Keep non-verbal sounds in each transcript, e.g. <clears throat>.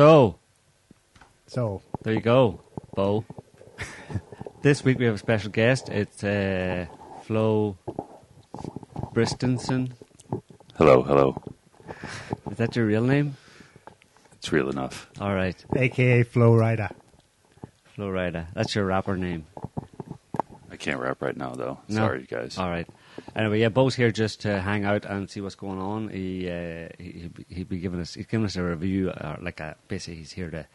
So, So, there you go, Bo. <laughs> this week we have a special guest. It's uh, Flo Bristinson. Hello, hello. Is that your real name? It's real enough. All right, aka Flow Rider. Flo Rida. That's your rapper name. I can't rap right now, though. No. Sorry, guys. All right. Anyway, yeah, Bo's here just to hang out and see what's going on. He uh, he he'd be giving us he's giving us a review, or like a basically he's here to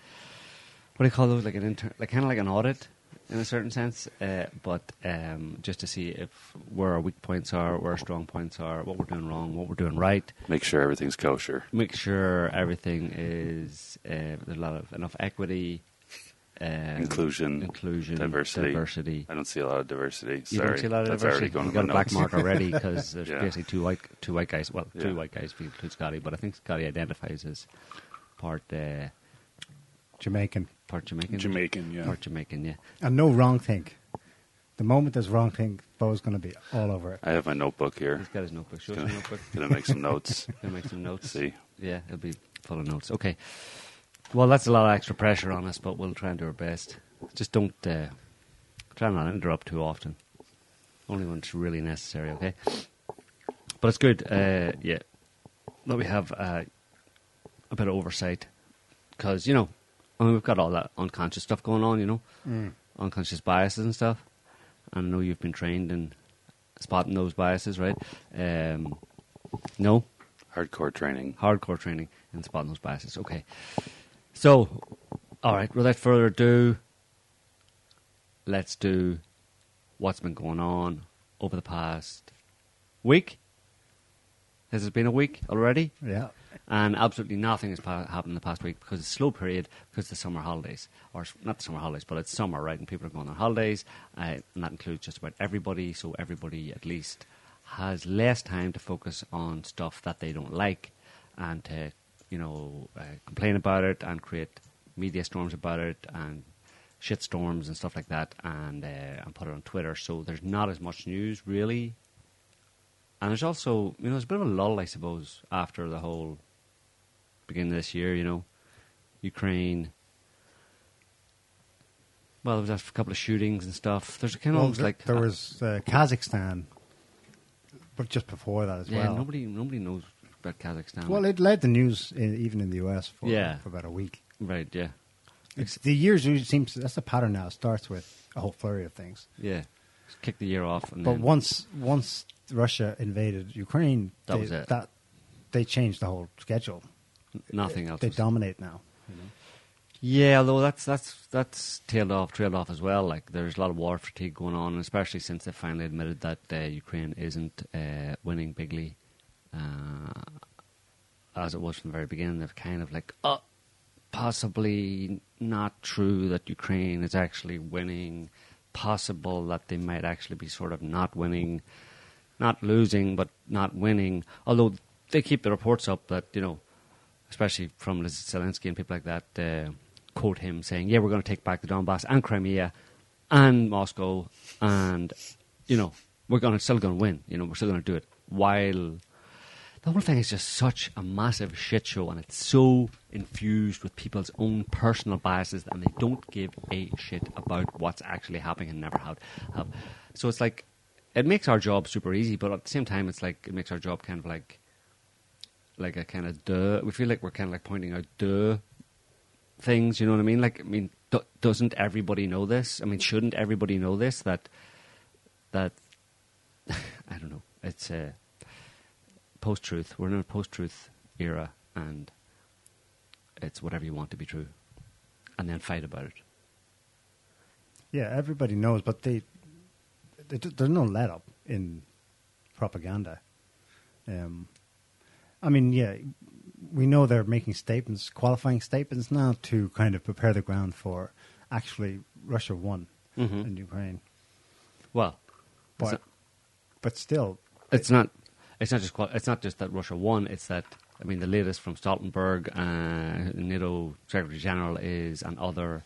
what do you call those? Like an inter, like kind of like an audit in a certain sense, uh, but um, just to see if where our weak points are, where our strong points are, what we're doing wrong, what we're doing right. Make sure everything's kosher. Make sure everything is uh, there's a lot of enough equity. Um, Inclusion, inclusion, diversity. diversity. I don't see a lot of diversity. You Sorry. don't see a lot of That's diversity. already going you to got my a black mark already <laughs> because there's Yeah. basically two white two white guys. Well, two Yeah. white guys if you include Scotty, but I think Scotty identifies as part uh, Jamaican. part Jamaican. Jamaican, yeah. Part Jamaican, yeah. And no wrong thing. The moment there's wrong thing, Bo's going to be all over it. I have my notebook here. He's got his notebook. Show us Gonna, your notebook. <laughs> gonna make some notes. <laughs> Gonna make some notes. See, Yeah, it'll be full of notes. Okay. Well, that's a lot of extra pressure on us, but we'll try and do our best. Just don't uh, try not to interrupt too often. Only when it's really necessary. Okay. But it's good. Uh, yeah, that we have uh, a bit of oversight because you know, I mean, we've got all that unconscious stuff going on. You know, unconscious biases and stuff. And I know you've been trained in spotting those biases, right? Um, no, hardcore training. hardcore training in spotting those biases. Okay. So, all right, without further ado, let's do what's been going on over the past week. Has it been a week already? Yeah. And absolutely nothing has pa- happened in the past week because it's a slow period because of the summer holidays. Or not the summer holidays, but it's summer, right? And people are going on holidays. Uh, and that includes just about everybody. So everybody at least has less time to focus on stuff that they don't like and to, you know, uh, complain about it and create media storms about it and shit storms and stuff like that and, uh, and put it on Twitter. So there's not as much news really and there's also, you know, there's a bit of a lull, I suppose, after the whole beginning of this year, you know. Ukraine. Well, there was a couple of shootings and stuff. There's kind of Well, almost there, like there was uh, Kazakhstan, but just before that as yeah, well. nobody nobody knows about Kazakhstan. Well, it led the news in, even in the US for, Yeah. for about a week. right, yeah, It's, the years usually seems that's the pattern now. It starts with a whole flurry of things, yeah. Just kick the year off, and but once once Russia invaded Ukraine, That they, was it. That they changed the whole schedule. nothing else. They dominate now. Yeah, although that's that's that's tailed off, trailed off as well. Like there's a lot of war fatigue going on, especially since they finally admitted that uh, Ukraine isn't uh, winning bigly, uh, as it was from the very beginning. They're kind of like, oh, possibly not true that Ukraine is actually winning. Possible that they might actually be sort of not winning, not losing, but not winning. Although they keep the reports up that you know especially from Zelensky and people like that, uh, quote him saying, "Yeah, we're going to take back the Donbass and Crimea and Moscow, and you know we're going to still going to win. You know we're still going to do it." While the whole thing is just such a massive shit show, and it's so infused with people's own personal biases, and they don't give a shit about what's actually happening and never have. have. So it's like it makes our job super easy, but at the same time, it's like it makes our job kind of like like a kind of duh. We feel like we're kind of like pointing out duh things. You know what I mean? Like, I mean, do, doesn't everybody know this? I mean, shouldn't everybody know this? That that <laughs> I don't know. It's a post truth. We're in a post truth era, and it's whatever you want to be true, and then fight about it. Yeah, everybody knows, but they, they there's no let up in propaganda. Um, I mean, yeah, we know they're making statements, qualifying statements now to kind of prepare the ground for actually Russia won Mhm. in Ukraine, Well, but not- but still, it's not it's not just it's not just that Russia won. It's that I mean the latest from Stoltenberg, uh, NATO Secretary General is and other,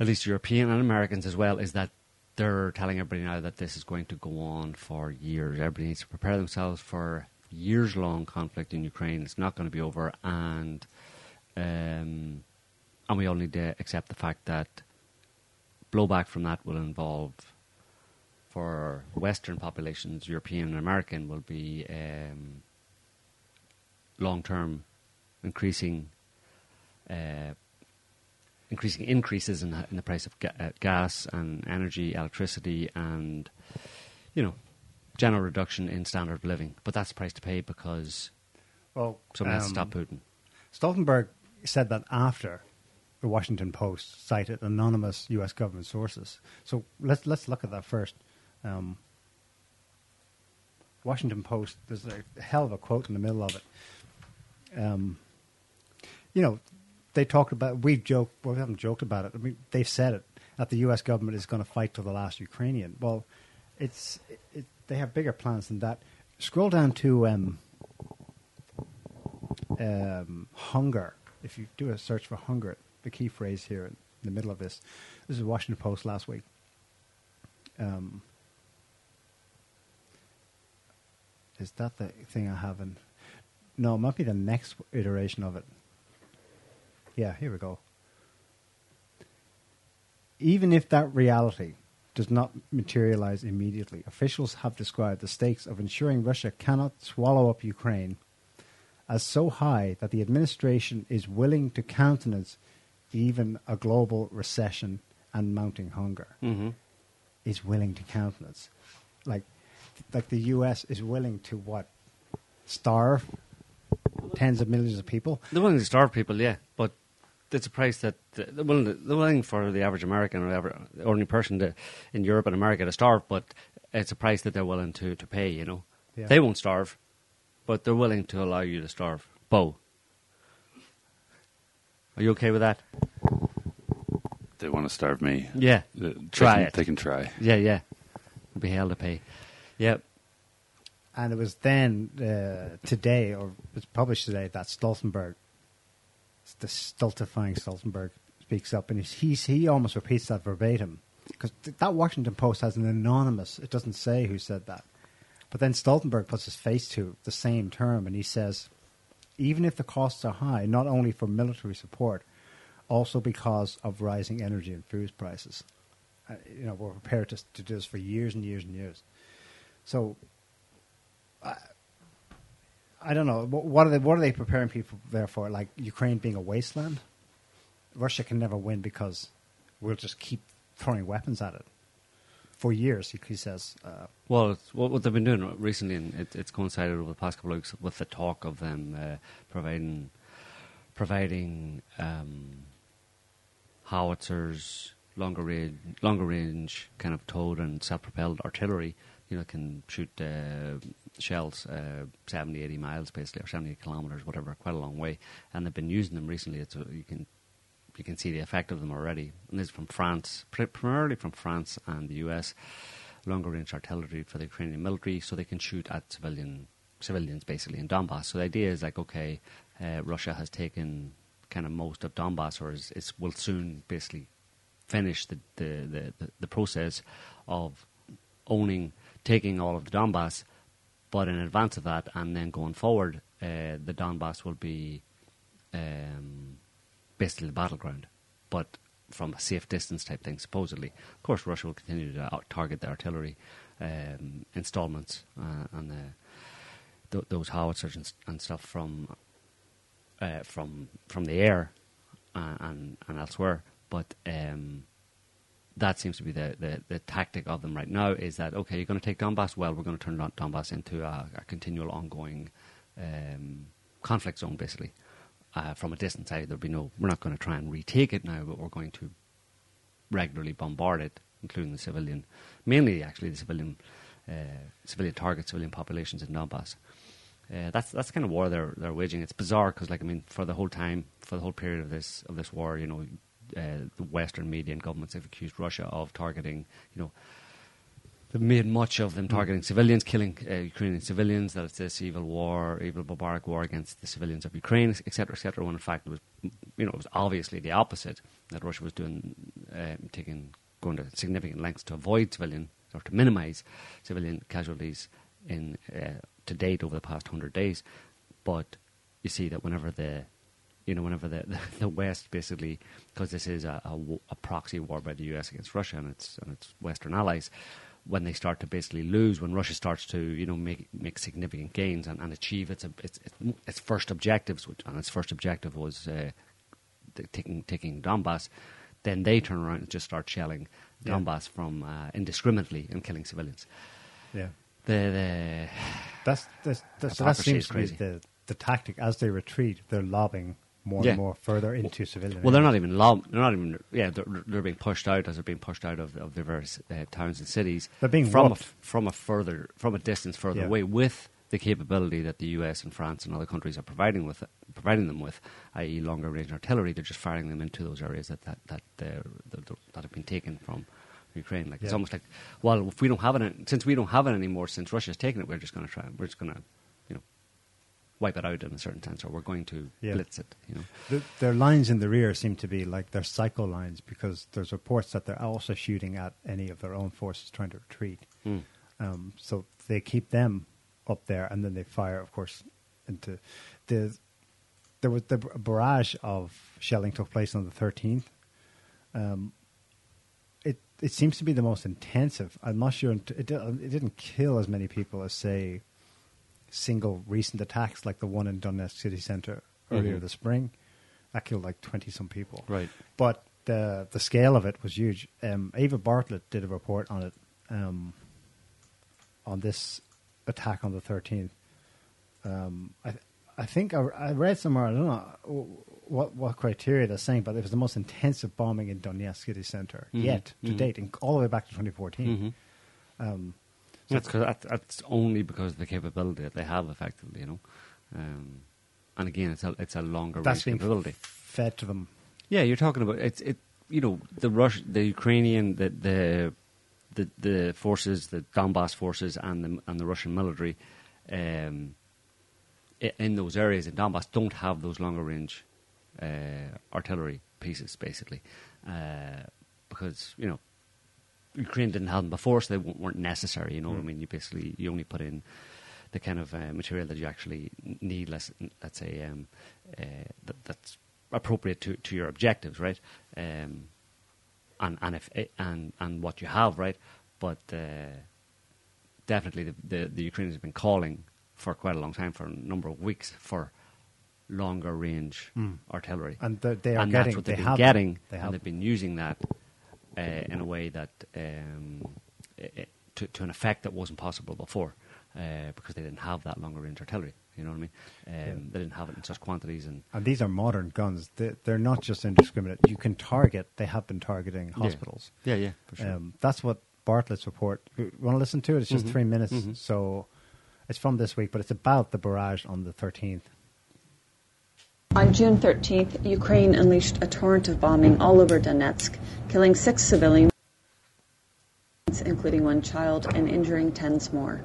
at least European and Americans as well, is that they're telling everybody now that this is going to go on for years. Everybody needs to prepare themselves for years long conflict in Ukraine. It's not going to be over, and um, and we all need to accept the fact that blowback from that will involve, for Western populations, European and American, will be um, long-term increasing. Uh, increasing increases in, in the price of ga- uh, gas and energy, electricity, and you know, general reduction in standard of living. But that's the price to pay because Well, somebody has to um, stop Putin. Stoltenberg said that after the Washington Post cited anonymous U.S. government sources. So let's let's look at that first. Um, Washington Post. There's a hell of a quote in the middle of it. Um, you know, they talked about. We've joked. Well, we haven't joked about it. I mean, they've said it that the U.S. government is going to fight to the last Ukrainian. Well, it's it, it, they have bigger plans than that. Scroll down to um, um, hunger. If you do a search for hunger, the key phrase here in the middle of this. This is Washington Post last week. Um, is that the thing I have in? No, it might be the next iteration of it. Yeah, here we go. Even if that reality does not materialize immediately, officials have described the stakes of ensuring Russia cannot swallow up Ukraine as so high that the administration is willing to countenance even a global recession and mounting hunger. Mm-hmm. Is willing to countenance, like, like the U.S. is willing to what starve tens of millions of people. They're willing to starve people, yeah, but it's a price that they're willing, to, they're willing for the average American or ever, the ordinary person to, in Europe and America to starve, but it's a price that they're willing to, to pay, you know. Yeah. They won't starve, but they're willing to allow you to starve. Bo. Are you okay with that? They want to starve me. Yeah. They- Try they can, it. They can try. Yeah, yeah. Will be hell to pay. Yeah. And it was then uh, today, or it was published today, that Stoltenberg, the stultifying Stoltenberg, speaks up, and he's he almost repeats that verbatim because th- that Washington Post has an anonymous. It doesn't say who said that, but then Stoltenberg puts his face to the same term, and he says, even if the costs are high, not only for military support, also because of rising energy and food prices. Uh, you know, we're prepared to, to do this for years and years and years. So I don't know. What are they? What are they preparing people there for? Like Ukraine being a wasteland? Russia can never win because we'll just keep throwing weapons at it for years. He, he says. Uh, Well, what, what they've been doing recently, and it, it's coincided over the past couple of weeks with the talk of them uh, providing providing um, howitzers, longer range, longer range, kind of towed and self-propelled artillery. You know, can shoot uh, shells uh, 70, 80 miles basically, or 70 kilometers, whatever, quite a long way. And they've been using them recently. It's you can you can see the effect of them already. And this is from France, pri- primarily from France and the US, longer range artillery for the Ukrainian military, so they can shoot at civilian civilians basically in Donbass. So the idea is like, okay, uh, Russia has taken kind of most of Donbass, or is, is will soon basically finish the, the, the, the process of owning, taking all of the Donbass. But in advance of that, and then going forward, uh, the Donbass will be um, basically the battleground, but from a safe distance type thing, supposedly. Of course, Russia will continue to target the artillery um, installments uh, and the, th- those howitzers and, and stuff from uh, from from the air uh, and and elsewhere. But um, that seems to be the, the, the tactic of them right now. Is that okay? You're going to take Donbass? Well, we're going to turn Don- Donbass into a, a continual, ongoing um, conflict zone, basically uh, from a distance. I, there'll be no. We're not going to try and retake it now, but we're going to regularly bombard it, including the civilian, mainly actually the civilian, uh, civilian targets, civilian populations in Donbass. Uh, that's that's kind of war they're they're waging. It's bizarre because, like, I mean, for the whole time, for the whole period of this of this war, you know, uh, the Western media and governments have accused Russia of targeting, you know, they've made much of them targeting civilians, killing uh, Ukrainian civilians. That it's this evil war, evil barbaric war against the civilians of Ukraine, etc., etc. When in fact it was, you know, it was obviously the opposite. That Russia was doing, um, taking, going to significant lengths to avoid civilian or to minimise civilian casualties in uh, to date over the past hundred days. But you see that whenever the you know, whenever the, <laughs> the, the West basically, because this is a a proxy war by the US against Russia and its, and its Western allies, when they start to basically lose, when Russia starts to, you know, make, make significant gains and, and achieve its, its, its first objectives, which, and its first objective was uh, taking, taking Donbass, then they turn around and just start shelling Yeah. Donbass from uh, indiscriminately and killing civilians. Yeah. The, the That's, that's, that's, <sighs> so that seems is to be crazy. the, the tactic. As they retreat, they're lobbing more Yeah. and more further into civilian. Well, they're not even lob. They're not even. Yeah, they're, they're being pushed out as they're being pushed out of, of their various uh, towns and cities. They're being from a, from a further from a distance further Yeah. away with the capability that the U.S. and France and other countries are providing with providing them with, i.e., longer range artillery. They're just firing them into those areas that that that, uh, that, that have been taken from. Ukraine, like it's almost like, well, if we don't have it, since we don't have it anymore, since Russia's taken it, we're just going to try, we're just going to, wipe it out in a certain sense, or we're going to Yeah. blitz it, you know. The, their lines in the rear seem to be like their cycle lines because there's reports that they're also shooting at any of their own forces trying to retreat. Mm. Um, so they keep them up there, and then they fire, of course, into the. There was the barrage of shelling took place on the 13th. Um, it it seems to be the most intensive. I'm not sure it, it didn't kill as many people as say single recent attacks like the one in Donetsk city center earlier Mhm. this spring. That killed like 20 some people. Right. But the the scale of it was huge. Um, Eva Bartlett did a report on it um, on this attack on the 13th. Um, I I think I, I read somewhere I don't know what what criteria they're saying, but it was the most intensive bombing in Donetsk city center Mhm. yet to Mhm. date, in, all the way back to 2014. That's, cause that, that's only because of the capability that they have, effectively, you know. Um, and again, it's a it's a longer that's range capability. fed to them. Yeah, you're talking about it's it. You know, the Rush, the Ukrainian, the the the, the forces, the Donbass forces, and the and the Russian military, um, in those areas in Donbass don't have those longer range uh, artillery pieces, basically, uh, because you know Ukraine didn't have them before, so they weren't necessary. You know, what I Mm. mean, you basically you only put in the kind of uh, material that you actually need. Let's let's say um, uh, that, that's appropriate to, to your objectives, right? Um, and and if eh, and and what you have, right? But uh, definitely, the, the the Ukrainians have been calling for quite a long time, for a number of weeks, for longer range Mm. artillery And they- they are and getting- that's what they they've been have- getting, they have and they've been using that uh, in a way that um, eh, eh, to, to an effect that wasn't possible before, uh, because they didn't have that longer range artillery. You know what I mean? Um, Yeah. They didn't have it in such quantities, and And these are modern guns. They, they're not just indiscriminate. You can target. They have been targeting hospitals. Yeah, yeah, for sure. Um, that's what Bartlett's report. You want to listen to it? It's just Mhm. three minutes. Mhm. So it's from this week, but it's about the barrage on the 13th. On June 13th, Ukraine unleashed a torrent of bombing all over Donetsk, killing six civilians, including one child, and injuring tens more.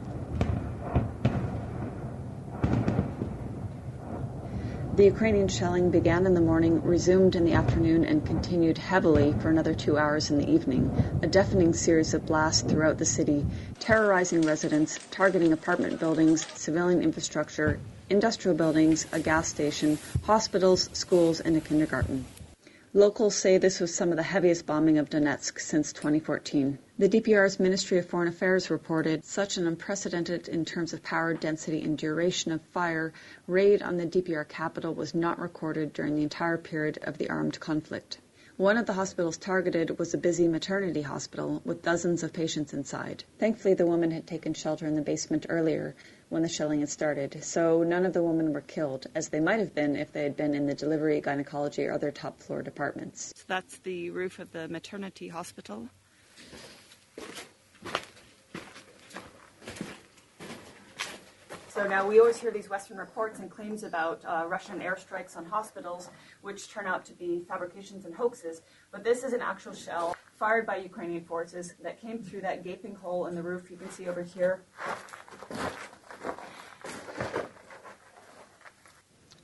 The Ukrainian shelling began in the morning, resumed in the afternoon, and continued heavily for another two hours in the evening. A deafening series of blasts throughout the city, terrorizing residents, targeting apartment buildings, civilian infrastructure, industrial buildings, a gas station, hospitals, schools, and a kindergarten. Locals say this was some of the heaviest bombing of Donetsk since 2014. The DPR's Ministry of Foreign Affairs reported such an unprecedented in terms of power, density, and duration of fire raid on the DPR capital was not recorded during the entire period of the armed conflict. One of the hospitals targeted was a busy maternity hospital with dozens of patients inside. Thankfully, the woman had taken shelter in the basement earlier when the shelling had started, so none of the women were killed, as they might have been if they had been in the delivery, gynecology, or other top floor departments. So that's the roof of the maternity hospital. So now we always hear these Western reports and claims about uh, Russian airstrikes on hospitals, which turn out to be fabrications and hoaxes. But this is an actual shell fired by Ukrainian forces that came through that gaping hole in the roof you can see over here.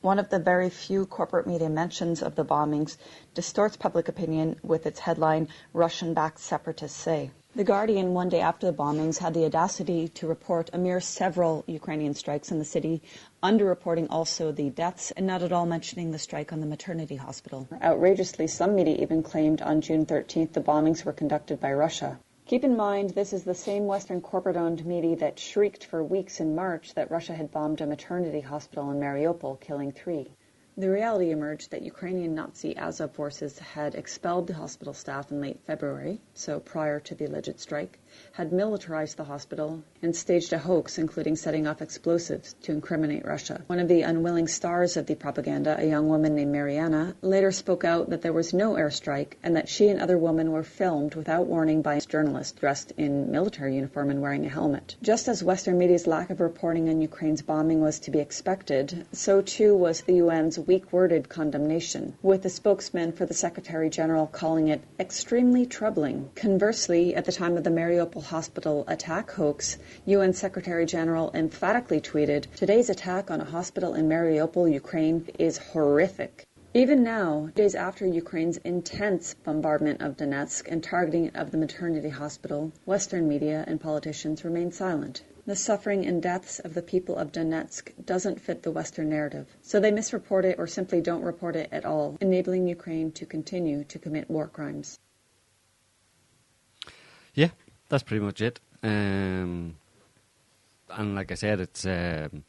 One of the very few corporate media mentions of the bombings distorts public opinion with its headline, Russian backed separatists say. The Guardian, one day after the bombings, had the audacity to report a mere several Ukrainian strikes in the city, underreporting also the deaths and not at all mentioning the strike on the maternity hospital. Outrageously, some media even claimed on June 13th the bombings were conducted by Russia. Keep in mind, this is the same Western corporate owned media that shrieked for weeks in March that Russia had bombed a maternity hospital in Mariupol, killing three. The reality emerged that Ukrainian Nazi Azov forces had expelled the hospital staff in late February, so prior to the alleged strike, had militarized the hospital, and staged a hoax, including setting off explosives to incriminate Russia. One of the unwilling stars of the propaganda, a young woman named Mariana, later spoke out that there was no airstrike and that she and other women were filmed without warning by journalists dressed in military uniform and wearing a helmet. Just as Western media's lack of reporting on Ukraine's bombing was to be expected, so too was the UN's weak worded condemnation, with the spokesman for the Secretary General calling it extremely troubling. Conversely, at the time of the Mariupol hospital attack hoax, UN Secretary General emphatically tweeted Today's attack on a hospital in Mariupol, Ukraine is horrific. Even now, days after Ukraine's intense bombardment of Donetsk and targeting of the maternity hospital, Western media and politicians remain silent. The suffering and deaths of the people of Donetsk doesn't fit the Western narrative, so they misreport it or simply don't report it at all, enabling Ukraine to continue to commit war crimes. Yeah, that's pretty much it. Um, and like I said, it's um,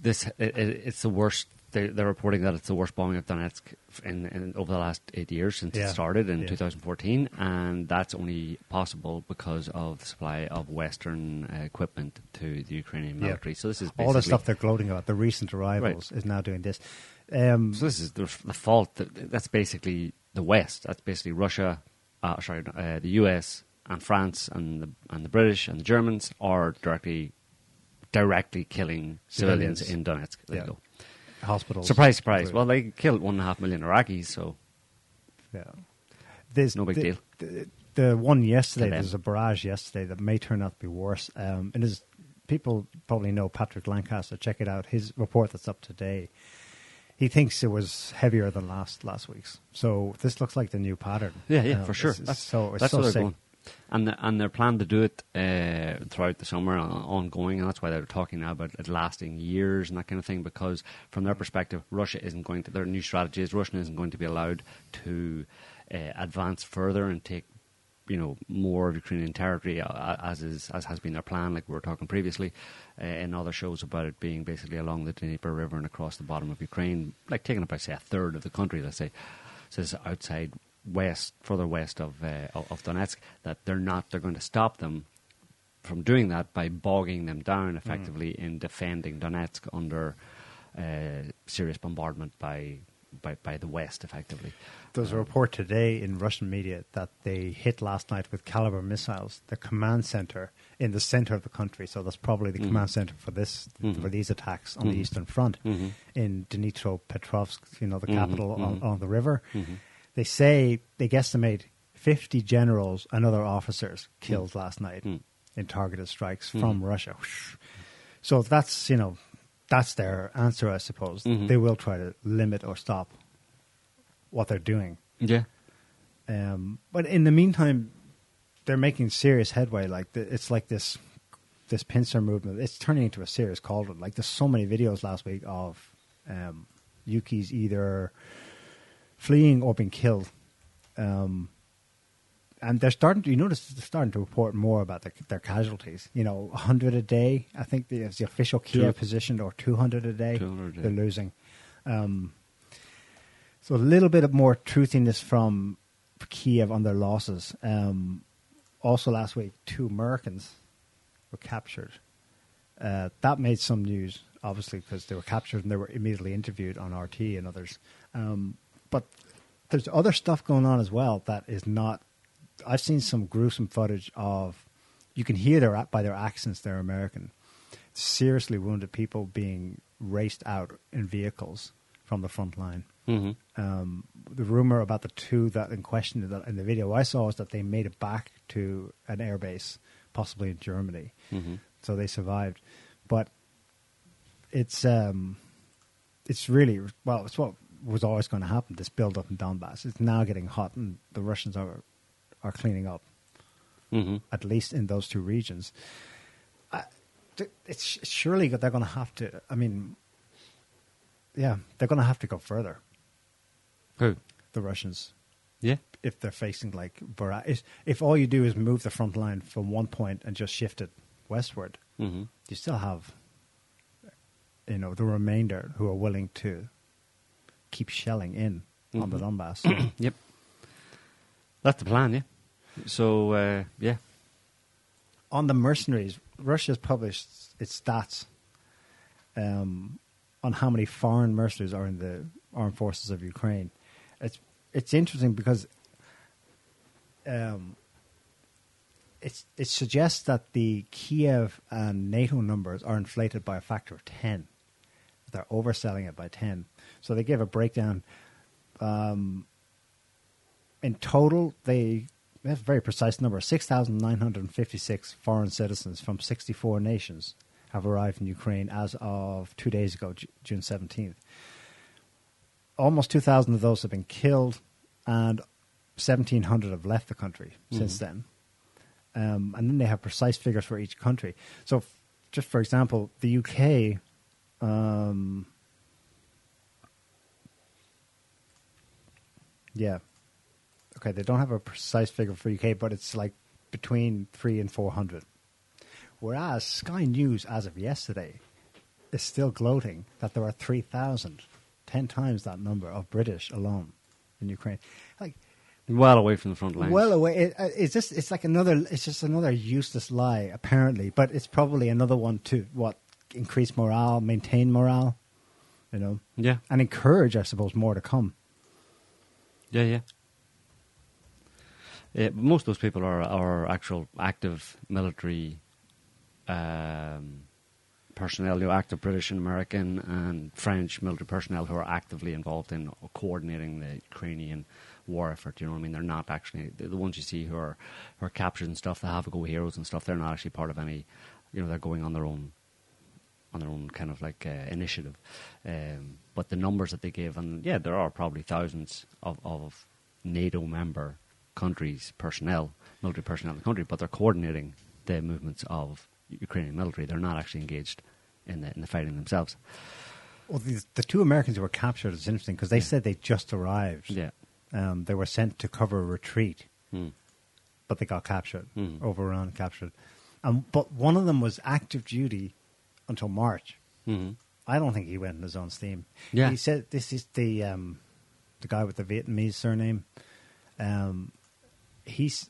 this. It, it, it's the worst. They're, they're, reporting that it's the worst bombing of Donetsk in, in over the last eight years since yeah. it started in yeah. 2014, and that's only possible because of the supply of Western uh, equipment to the Ukrainian military. Yeah. So this is all the stuff they're gloating about. The recent arrivals right. is now doing this. Um, so this is the, the fault. That, that's basically the West. That's basically Russia, uh, sorry, uh, the US and France and the and the British and the Germans are directly directly killing civilians, civilians. in Donetsk. There yeah. you go. Hospitals. Surprise, surprise. Well, they killed one and a half million Iraqis, so yeah, there's no big the, deal. The, the one yesterday, there's a barrage yesterday that may turn out to be worse. Um, and as people probably know, Patrick Lancaster. Check it out. His report that's up today he thinks it was heavier than last last week's. So this looks like the new pattern. Yeah, yeah, uh, for sure. That's, so that's so what they're going. And the, and their plan to do it uh, throughout the summer, uh, ongoing, and that's why they're talking now about it lasting years and that kind of thing. Because from their perspective, Russia isn't going to. Their new strategy is Russia isn't going to be allowed to uh, advance further and take you know more of Ukrainian territory uh, as is as has been their plan, like we were talking previously uh, in other shows about it being basically along the Dnieper River and across the bottom of Ukraine, like taking up by say a third of the country. Let's say, it's outside west, further west of uh, of Donetsk. That they're not. They're going to stop them from doing that by bogging them down effectively mm. in defending Donetsk under uh, serious bombardment by by, by the West, effectively. There's a report today in Russian media that they hit last night with Kalibr missiles the command center in the center of the country. So that's probably the mm-hmm. command center for this mm-hmm. for these attacks on mm-hmm. the eastern front Mm-hmm. in Dnipropetrovsk, you know, the Mm-hmm. capital on, Mhm. on the river. They say they guesstimate 50 generals and other officers killed Mm. last night Mm. in targeted strikes from Russia. So that's you know that's their answer, I suppose. Mhm. They will try to limit or stop what they're doing. Yeah. Um, but in the meantime, they're making serious headway. Like the, it's like this this pincer movement. It's turning into a serious cauldron. Like there's so many videos last week of um, Yukis either fleeing or being killed. Um, and they're starting to, you notice they're starting to report more about their, their casualties. You know, 100 a day, I think the, the official Kiev Two- position, or 200 a day, 200 a day. they're losing. Um, so a little bit of more truthiness from Kiev on their losses. Um, also last week, two Americans were captured. Uh, that made some news, obviously, because they were captured and they were immediately interviewed on RT and others. Um, but there's other stuff going on as well that is not. I've seen some gruesome footage of. You can hear their by their accents they're American. Seriously wounded people being raced out in vehicles from the front line. Mm-hmm. Um, the rumor about the two that in question that in the video I saw is that they made it back to an airbase, possibly in Germany, Mm-hmm. so they survived. But it's um, it's really well, it's what was always going to happen. This build up in Donbass. It's now getting hot, and the Russians are are cleaning up, hmm at least in those two regions. Th- it's surely they're going to have to. I mean, yeah, they're going to have to go further. Who? The Russians, Yeah. if they're facing like if, if all you do is move the front line from one point and just shift it westward, hmm you still have, you know, the remainder who are willing to keep shelling in on the Donbass. So, <clears throat> Yep. That's the plan, yeah. So, uh, yeah. on the mercenaries, Russia's published its stats um, on how many foreign mercenaries are in the armed forces of Ukraine. It's it's interesting because um, it's, it suggests that the Kiev and NATO numbers are inflated by a factor of ten. They're overselling it by ten. So they give a breakdown. Um, in total, they have a very precise number 6,956 foreign citizens from 64 nations have arrived in Ukraine as of two days ago, June 17th. Almost 2,000 of those have been killed, and 1,700 have left the country since then. Um, and then they have precise figures for each country. So, f- just for example, the UK. Um, yeah, okay, they don't have a precise figure for UK, but it's like between three and four hundred. Whereas Sky News, as of yesterday, is still gloating that there are 3,000, 10 times that number of British alone in Ukraine. Like, Well away from the front lines. well away. It, uh, it's just it's like another. It's just another useless lie, apparently. But it's probably another one to what increase morale, maintain morale, you know, Yeah. and encourage, I suppose, more to come. Yeah, yeah. Yeah, most of those people are are actual active military um, personnel, you know, active British and American and French military personnel who are actively involved in coordinating the Ukrainian war effort. You know what I mean? They're not actually the, the ones you see who are who are captured and stuff. The have a go heroes and stuff. They're not actually part of any. You know, they're going on their own on their own kind of like uh, initiative. Um, but the numbers that they give, and yeah, there are probably thousands of, of NATO member countries personnel, military personnel in the country, but they're coordinating the movements of Ukrainian military. They're not actually engaged in the in the fighting themselves. Well, the, the two Americans who were captured is interesting because they Yeah. said they just arrived. Yeah. Um, they were sent to cover a retreat, Hmm. but they got captured, Mhm. overrun, captured. Um, but one of them was active duty until March. Mhm. I don't think he went in his own steam. Yeah. he said this is the um, the guy with the Vietnamese surname. Um, he's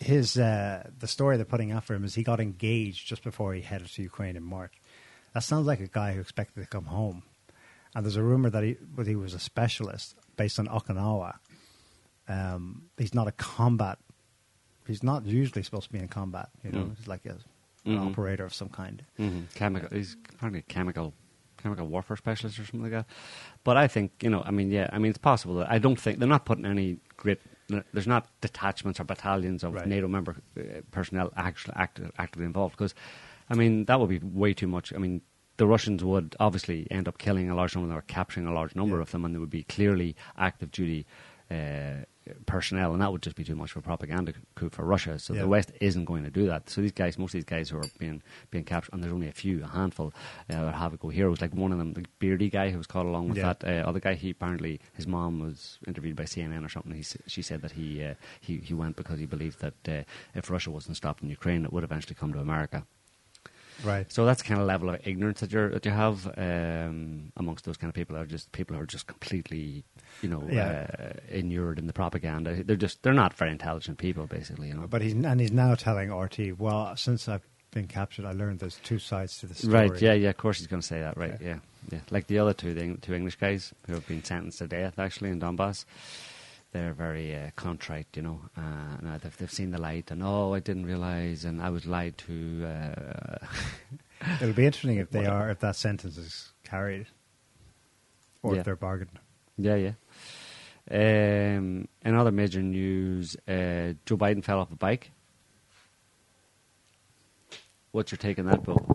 his uh, the story they're putting out for him is he got engaged just before he headed to Ukraine in March. That sounds like a guy who expected to come home. And there's a rumor that he that he was a specialist based on Okinawa. Um, he's not a combat. He's not usually supposed to be in combat. You know, Mm. he's like a, an Mhm. operator of some kind. hmm Chemical. He's apparently a chemical, chemical warfare specialist or something like that. But I think you know. I mean, yeah. I mean, it's possible. That I don't think they're not putting any great. There's not detachments or battalions of Right. NATO member uh, personnel actually active, actively involved because, I mean, that would be way too much. I mean. The Russians would obviously end up killing a large number or capturing a large number Yeah. of them, and they would be clearly active duty uh, personnel, and that would just be too much of a propaganda coup for Russia. So Yeah. the West isn't going to do that. So these guys, most of these guys who are being being captured, and there's only a few, a handful, uh, that have a go heroes. Like one of them, the beardy guy who was caught along with Yeah. that uh, other guy. He apparently his mom was interviewed by CNN or something. He, she said that he uh, he he went because he believed that uh, if Russia wasn't stopping Ukraine, it would eventually come to America. Right. So that's the kind of level of ignorance that you that you have um, amongst those kind of people. Are just people who are just completely, you know, Yeah. uh, inured in the propaganda. They're just they're not very intelligent people, basically. You know. But he's and he's now telling RT, well, since I've been captured, I learned there's two sides to the story. Right, yeah, yeah, of course he's going to say that, right, Okay. yeah. yeah. Like the other two, the two English guys who have been sentenced to death, actually, in Donbass, they're very uh, contrite, you know. Uh, they've, they've seen the light, and oh, I didn't realise, and I was lied to. Uh, <laughs> It'll be interesting if they are if that sentence is carried, or Yeah. if they're bargained. yeah, yeah. Um, in other major news, uh, Joe Biden fell off a bike. What's your take on that, Bill?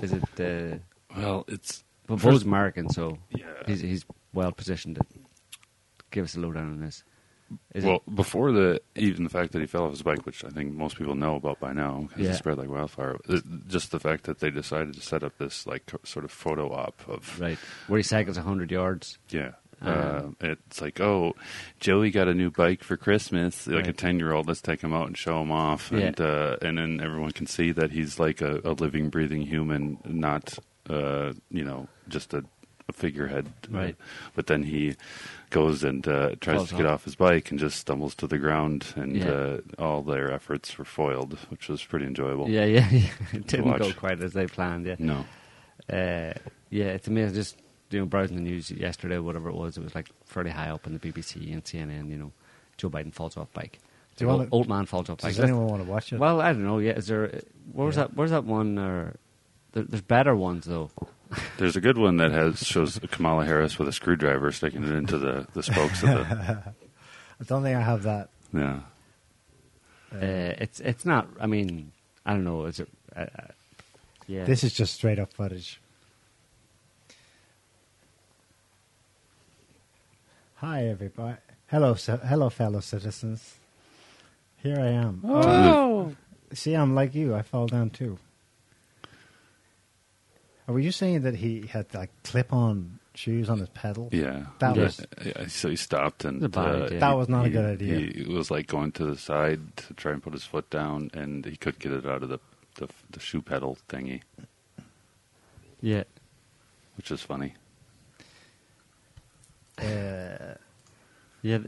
Is it. Uh, Well, it's but First- Bo's American, so Yeah. he's, he's well positioned to give us a lowdown on this. Is well, it, before the even the fact that he fell off his bike, which I think most people know about by now, because Yeah. it spread like wildfire. just the fact that they decided to set up this like sort of photo op of right where he cycles hundred yards. yeah. Uh, it's like, oh, Joey got a new bike for Christmas. Like a ten-year-old, let's take him out and show him off, Yeah. and uh, and then everyone can see that he's like a, a living, breathing human, not uh, you know just a, a figurehead. Right. but then he goes and uh, tries Falls to get off. off his bike and just stumbles to the ground, and Yeah. uh, all their efforts were foiled, which was pretty enjoyable. Yeah, yeah, yeah. <laughs> It didn't go quite as they planned. Yeah. No. Uh, yeah, it's amazing. Just you know, browsing the news yesterday, whatever it was, it was like fairly high up in the BBC and CNN. You know, Joe Biden falls off bike. Do you old, wanna- old man falls off bike. Does anyone want to watch it? Well, I don't know. Yeah, is there? Where's Yeah. that? Where's that one? Or there, there's better ones though. <laughs> There's a good one that has shows Kamala Harris with a screwdriver sticking it into the, the spokes of the <laughs> I don't think I have that. yeah. Uh, it's it's not. I mean, I don't know. Is it? Uh, uh, yeah. This is just straight up footage. Hi, everybody. Hello, ci- hello, fellow citizens. Here I am. Oh. See, I'm like you. I fall down too. Were you saying that he had like clip-on shoes on his pedal? Yeah. That Yeah. was Yeah, so he stopped and uh, idea. that was not a good idea. He was like going to the side to try and put his foot down, and he couldn't get it out of the the, the shoe pedal thingy, yeah. which is funny. Uh, Yeah,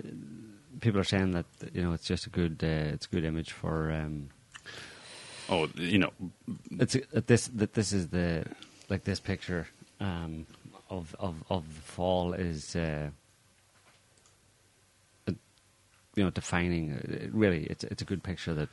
people are saying that you know it's just a good uh, it's a good image for um, Oh, you know, it's that this that this is the like this picture um, of of of the fall is uh, uh, you know defining uh, really it's it's a good picture that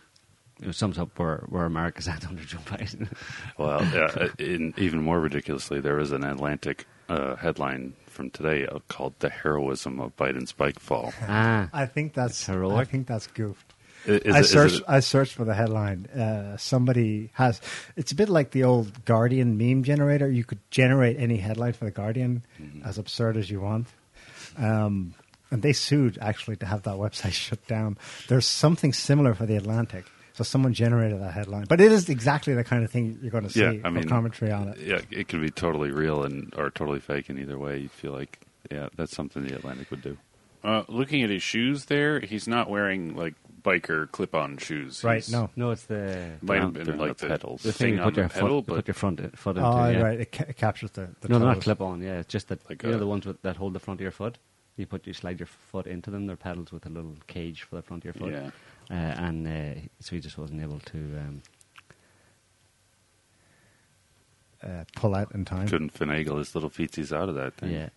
you know sums up where where America's <laughs> at under Joe Biden. well, <laughs> uh, in, even more ridiculously, there was an Atlantic uh, headline from today uh, called "The Heroism of Biden's Bike Fall." ah, I think that's heroic. I think that's goofed. I- is I it- is searched. it- I searched for the headline. Uh, somebody has. It's a bit like the old Guardian meme generator. You could generate any headline for the Guardian, Mm-hmm. as absurd as you want. Um, and they sued actually to have that website <laughs> shut down. There's something similar for the Atlantic. So someone generated that headline, but it is exactly the kind of thing you're going to see yeah, I mean, commentary on it. Yeah, it could be totally real and or totally fake, and either way, you feel like yeah, that's something the Atlantic would do. Uh, looking at his shoes there, he's not wearing like biker clip-on shoes. Right? He's- No. no, it's the Might They're have been they're like the, pedals. the thing thing you on put the your pedal, foot, you but put your front foot into. Oh, yeah. right. It, ca- it captures the. the No, they're not clip on. Yeah, it's just that Like you know the ones with, that hold the front of your foot. You put you slide your foot into them. They're pedals with a little cage for the front of your foot. Yeah. Uh, and uh, so he just wasn't able to. Um, Uh, pull out in time. Couldn't finagle his little feetsies out of that thing. yeah.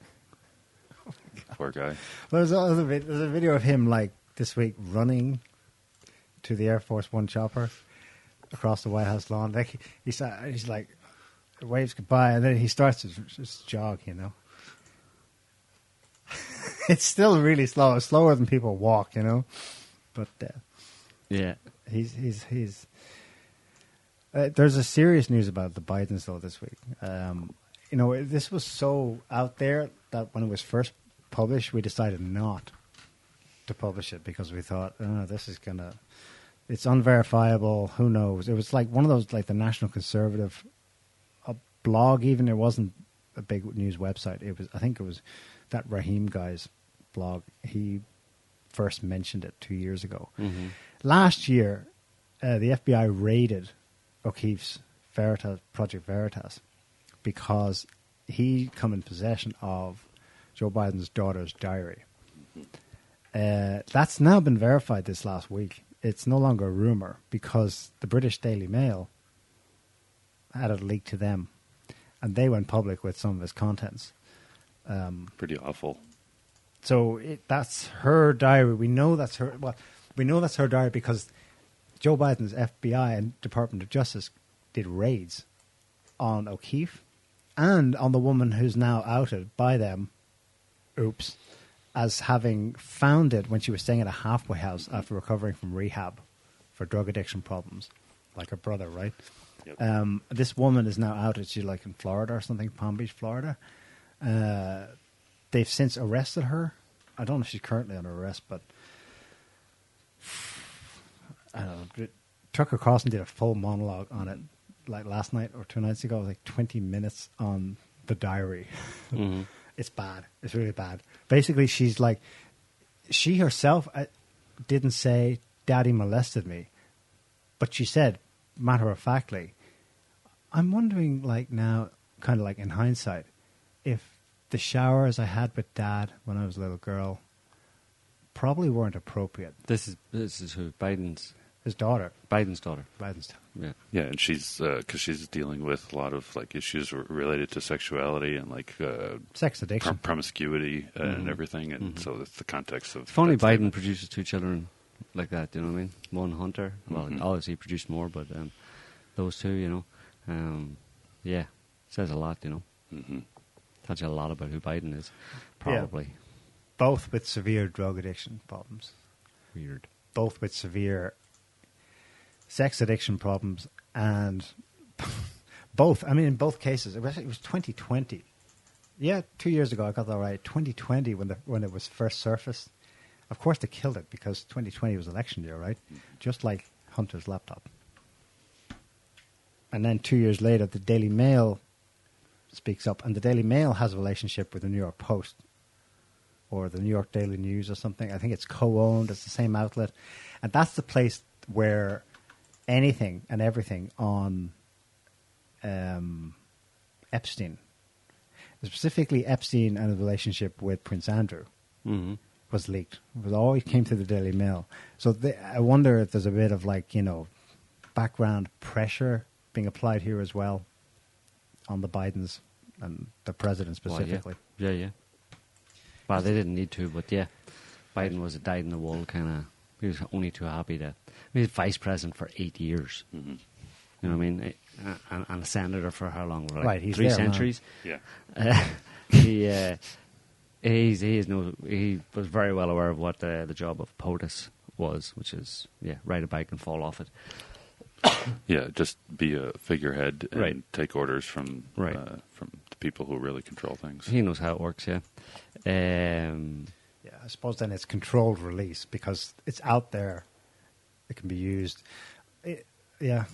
Poor guy. There's a, there's a vid- there's a video of him like this week running to the Air Force One chopper across the White House lawn. Like he, he's uh, he's like waves goodbye, and then he starts to just jog. You know, <laughs> it's still really slow. It's slower than people walk. You know, but uh, Yeah. he's he's he's. Uh, there's a serious news about the Bidens though this week. Um, you know, this was so out there that when it was first published, we decided not to publish it because we thought, oh, this is gonna, it's unverifiable. Who knows? It was like one of those like the National Conservative a blog. Even it wasn't a big news website. It was, I think, it was that Raheem guy's blog. He first mentioned it two years ago. hmm Last year, uh, the FBI raided O'Keefe's Veritas Project Veritas because he come in possession of Joe Biden's daughter's diary. Uh, that's now been verified this last week. It's no longer a rumor because the British Daily Mail had it leaked to them, and they went public with some of its contents. Um, Pretty awful. so it, that's her diary. We know that's her. Well, we know that's her diary because Joe Biden's FBI and Department of Justice did raids on O'Keefe and on the woman who's now outed by them. Oops, as having found it when she was staying at a halfway house after recovering from rehab for drug addiction problems, like her brother, right? Yep. Um, this woman is now outed. She's like in Florida or something, Palm Beach, Florida. Uh, they've since arrested her. I don't know if she's currently under arrest, but Tucker Carlson did a full monologue on it, like last night or two nights ago. It was like twenty minutes on the diary. <laughs> Mhm. It's bad. It's really bad. Basically, she's like, she herself uh, didn't say, "Daddy molested me," but she said, matter of factly, "I'm wondering, like now, kind of like in hindsight, if the showers I had with Dad when I was a little girl probably weren't appropriate." This is this is who Biden's His daughter, Biden's daughter. Biden's. daughter. Yeah. Yeah, and she's because she's dealing with a lot of like issues r- related to sexuality and like uh, Sex prom- addiction. promiscuity uh, and Mhm. everything, and Mhm. so that's the context of. If only Biden statement. produces two children like that, Do you know what I mean? One Hunter. Well, Mhm. obviously he produced more, but um, those two, you know, um, yeah, says a lot, you know. Mhm. Tells you a lot about who Biden is, Yeah. probably. Both with severe drug addiction problems. Weird. both with severe sex addiction problems and <laughs> both. I mean, in both cases, it was, it was 2020. Yeah, two years ago, I got that right. 2020, when the when it was first surfaced. Of course, they killed it because 2020 was election year, right? Just like Hunter's laptop. And then two years later, the Daily Mail speaks up, and the Daily Mail has a relationship with the New York Post or the New York Daily News or something. I think it's co-owned. It's the same outlet, and that's the place where anything and everything on um, Epstein, specifically Epstein and his relationship with Prince Andrew, hmm was leaked. It was always came to the Daily Mail. So the, I wonder if there's a bit of like you know background pressure being applied here as well on the Bidens and the president specifically. yeah. yeah, yeah. Well, they didn't need to, but yeah, Biden was a dyed in the wool kind of. He was only too happy to. He was vice president for eight years. Mhm. You know what I mean? And, and a senator for how long? Like Right, he's three there, man. centuries. Yeah. Uh, <laughs> he uh, he's he is no he was very well aware of what the the job of POTUS was, which is yeah, ride a bike and fall off it. <coughs> Yeah, just be a figurehead and Right. take orders from Right. uh, from the people who really control things. He knows how it works. Yeah. Um, Yeah, I suppose then it's controlled release because it's out there. It can be used. It, yeah.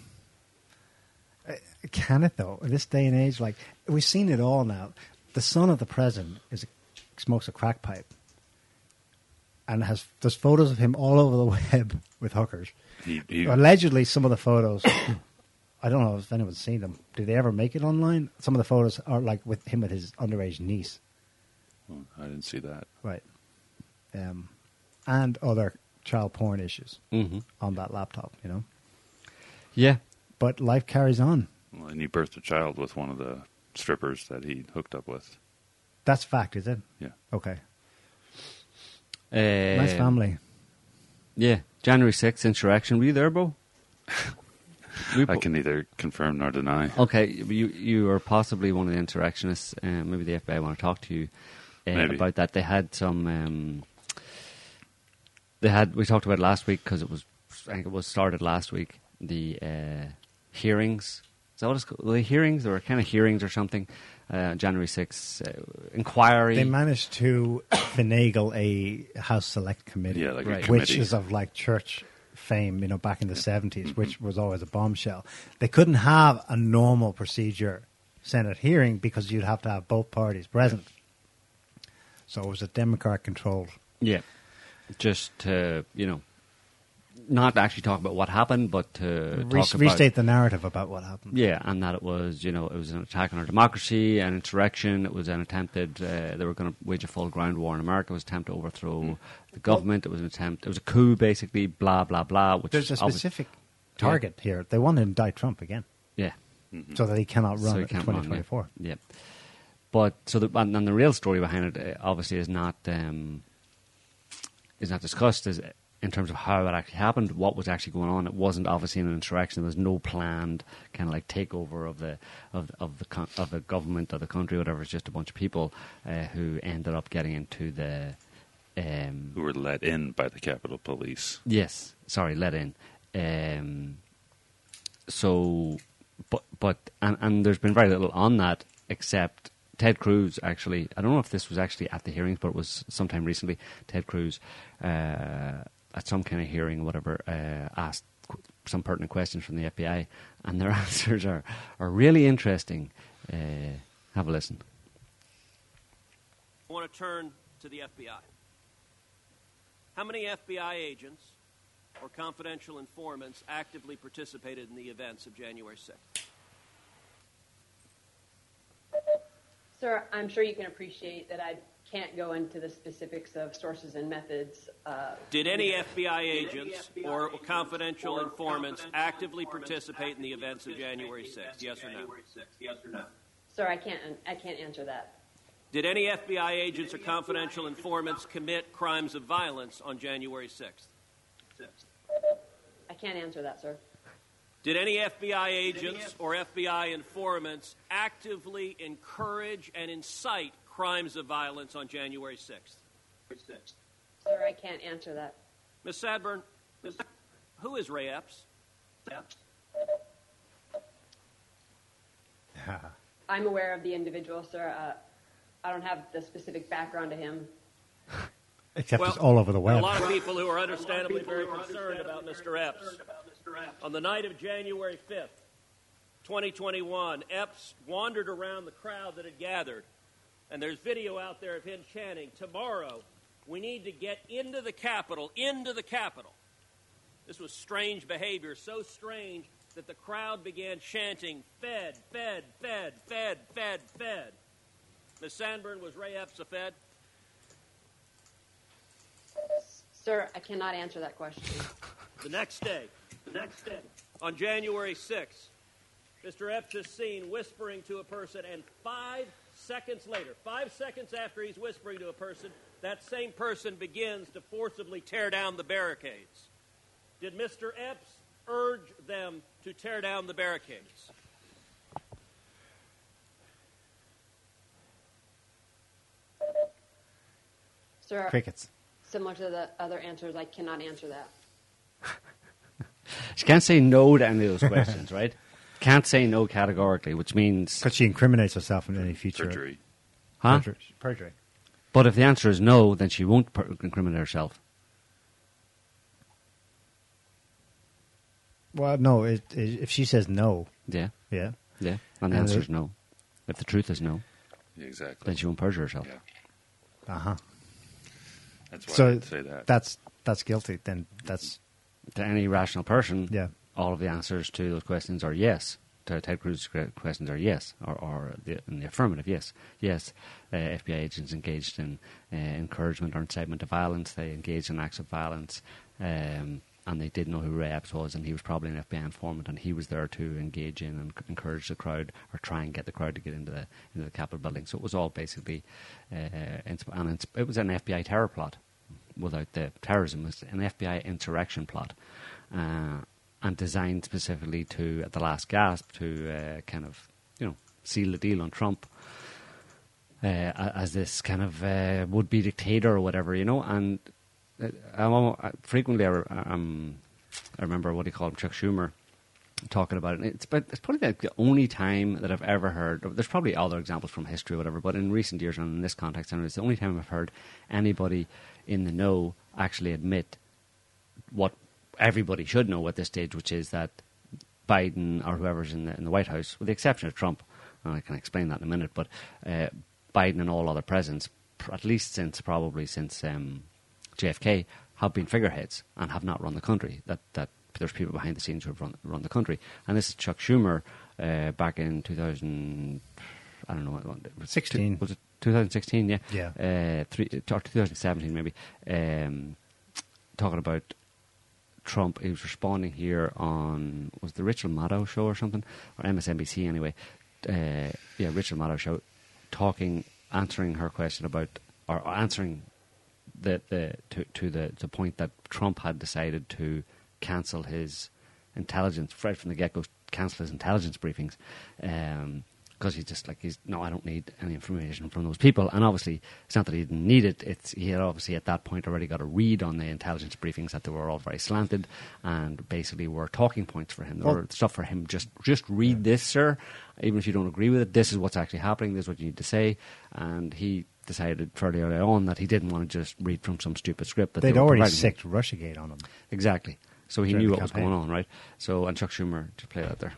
Can it though? In this day and age, like we've seen it all now. The son of the president is smokes a crack pipe, and has there's photos of him all over the <laughs> web with hookers. He, he, Allegedly, some of the photos. <coughs> I don't know if anyone's seen them. Do they ever make it online? Some of the photos are like with him with his underage niece. oh, I didn't see that. Right. Um, and other child porn issues mhm. on that laptop, you know. Yeah. But life carries on. Well, and he birthed a child with one of the strippers that he hooked up with. That's fact, is it? Yeah. Okay. Uh, nice family. Yeah. January sixth insurrection. Were you there, Bo? We <laughs> I po- can neither confirm nor deny. Okay, you you are possibly one of the insurrectionists. Uh, maybe the FBI want to talk to you uh, Maybe. about that. They had some. Um, they had. We talked about it last week because it was. I think it was started last week. The uh, hearings. Is that what it's called? The hearings or kind of hearings or something. Uh, January sixth uh, inquiry. They managed to <coughs> finagle a House Select Committee, Yeah, like a Right. committee. which is of like church fame, you know, back in the 70s, which was always a bombshell. They couldn't have a normal procedure Senate hearing because you'd have to have both parties present. So it was a Democrat controlled. Yeah. Just to, you know, not actually talk about what happened, but to Re- talk about. restate the narrative about what happened. Yeah, and that it was, you know, it was an attack on our democracy, an insurrection. It was an attempted. Uh, they were going to wage a full ground war in America. It was an attempt to overthrow the government. It was an attempt. It was a coup, basically. Blah blah blah. Which There's a specific target here. They want to indict Trump again Yeah. so that he cannot run So you in can't run, yeah. 2024. Yeah. But so the and, and the real story behind it uh, obviously is not um, is not discussed as in terms of how it actually happened, what was actually going on. It wasn't obviously an insurrection. There was no planned kind of like takeover of the of of the con- of the government of the country, whatever. It's just a bunch of people uh, who ended up getting into the. Um, Who were let in by the Capitol Police. Yes, sorry, let in. Um, so, but but and and there's been very little on that except Ted Cruz. Actually, I don't know if this was actually at the hearings, but it was sometime recently. Ted Cruz, uh, at some kind of hearing, whatever, uh, asked some pertinent questions from the FBI, and their <laughs> answers are are really interesting. Uh, have a listen. I want to turn to the FBI. How many FBI agents or confidential informants actively participated in the events of January 6th? Sir, I'm sure you can appreciate that I can't go into the specifics of sources and methods. Uh, Did any FBI agents or confidential informants actively participate in the events of January 6th? Yes or no? sir, I can't. I can't answer that. Did any FBI agents or confidential informants commit crimes of violence on January 6th? I can't answer that, sir. Did any FBI agents or FBI informants actively encourage and incite crimes of violence on January 6th? Sir, I can't answer that. Ms. Sanborn, who is Ray Epps? <laughs> I'm aware of the individual, sir. Uh, I don't have the specific background to him. Except Well, it's all over the There web. a lot of people who are understandably very concerned about Mr. Epps. On the night of January 5th, 2021, Epps wandered around the crowd that had gathered, and there's video out there of him chanting, Tomorrow, we need to get into the Capitol, into the Capitol. This was strange behavior, so strange that the crowd began chanting, Fed, Fed, Fed, Fed, Fed, Fed. Ms. Sanborn, was Ray Epps a Fed? Sir, I cannot answer that question. The next day, the next day, on January 6th, Mr. Epps is seen whispering to a person, and five seconds later, five seconds after he's whispering to a person, that same person begins to forcibly tear down the barricades. Did Mr. Epps urge them to tear down the barricades? Sir, Crickets. similar to the other answers, I cannot answer that. <laughs> She can't say no to any of those <laughs> questions, right? Can't say no categorically, which means, Because she incriminates herself in any future. Perjury. huh? Perjury. Perjury. But if the answer is no, then she won't per- incriminate herself. Well, no. It, it, if she says no, Yeah, yeah. yeah. And the And answer is no. If the truth is no, Exactly. then she won't perjure herself. Yeah. Uh huh. That's why So I'd say that. that's that's guilty. Then that's To any rational person, yeah. all of the answers to those questions are yes. To Ted Cruz's questions are yes, or, or the, in the affirmative, yes. Yes, uh, FBI agents engaged in uh, encouragement or incitement to violence. They engaged in acts of violence, um, and they did know who Ray Epps was, and he was probably an FBI informant, and he was there to engage in and encourage the crowd or try and get the crowd to get into the into the Capitol building. So it was all basically, uh, and it was an FBI terror plot without the terrorism. It was an FBI insurrection plot. Uh, and designed specifically to, at the last gasp, to uh, kind of, you know, seal the deal on Trump uh, as this kind of uh, would-be dictator or whatever, you know. And uh, I'm, uh, frequently, I, um, I remember what he called him, Chuck Schumer, talking about it. It's, but it's probably like the only time that I've ever heard. There's probably other examples from history or whatever, but in recent years and in this context, I and it's the only time I've heard anybody in the know actually admit what everybody should know at this stage, which is that Biden or whoever's in the, in the White House, with the exception of Trump, and I can explain that in a minute, but uh, Biden and all other presidents, pr- at least since probably since um, JFK, have been figureheads and have not run the country. That that there's people behind the scenes who have run, run the country, and this is Chuck Schumer uh, back in 2000. I don't know what what- 16. Was it 2016? Yeah. Yeah. Uh, three, or 2017 maybe. Um, talking about Trump. He was responding here on was the Rachel Maddow show or something or MSNBC anyway. Uh, yeah, Rachel Maddow show, talking, answering her question about or answering the the to to the the point that Trump had decided to cancel his intelligence right from the get go, cancel his intelligence briefings. Um, because he's just like he's no, I don't need any information from those people. And obviously, it's not that he didn't need it. It's he had obviously at that point already got a read on the intelligence briefings that they were all very slanted and basically were talking points for him. There Well- were stuff for him. Just just read this, sir. Even if you don't agree with it, this is what's actually happening. This is what you need to say. And he decided fairly early on that he didn't want to just read from some stupid script. That They'd they were already providing sicked Russiagate on him. Exactly. So he knew the what was going on, right? So and Chuck Schumer to play that there.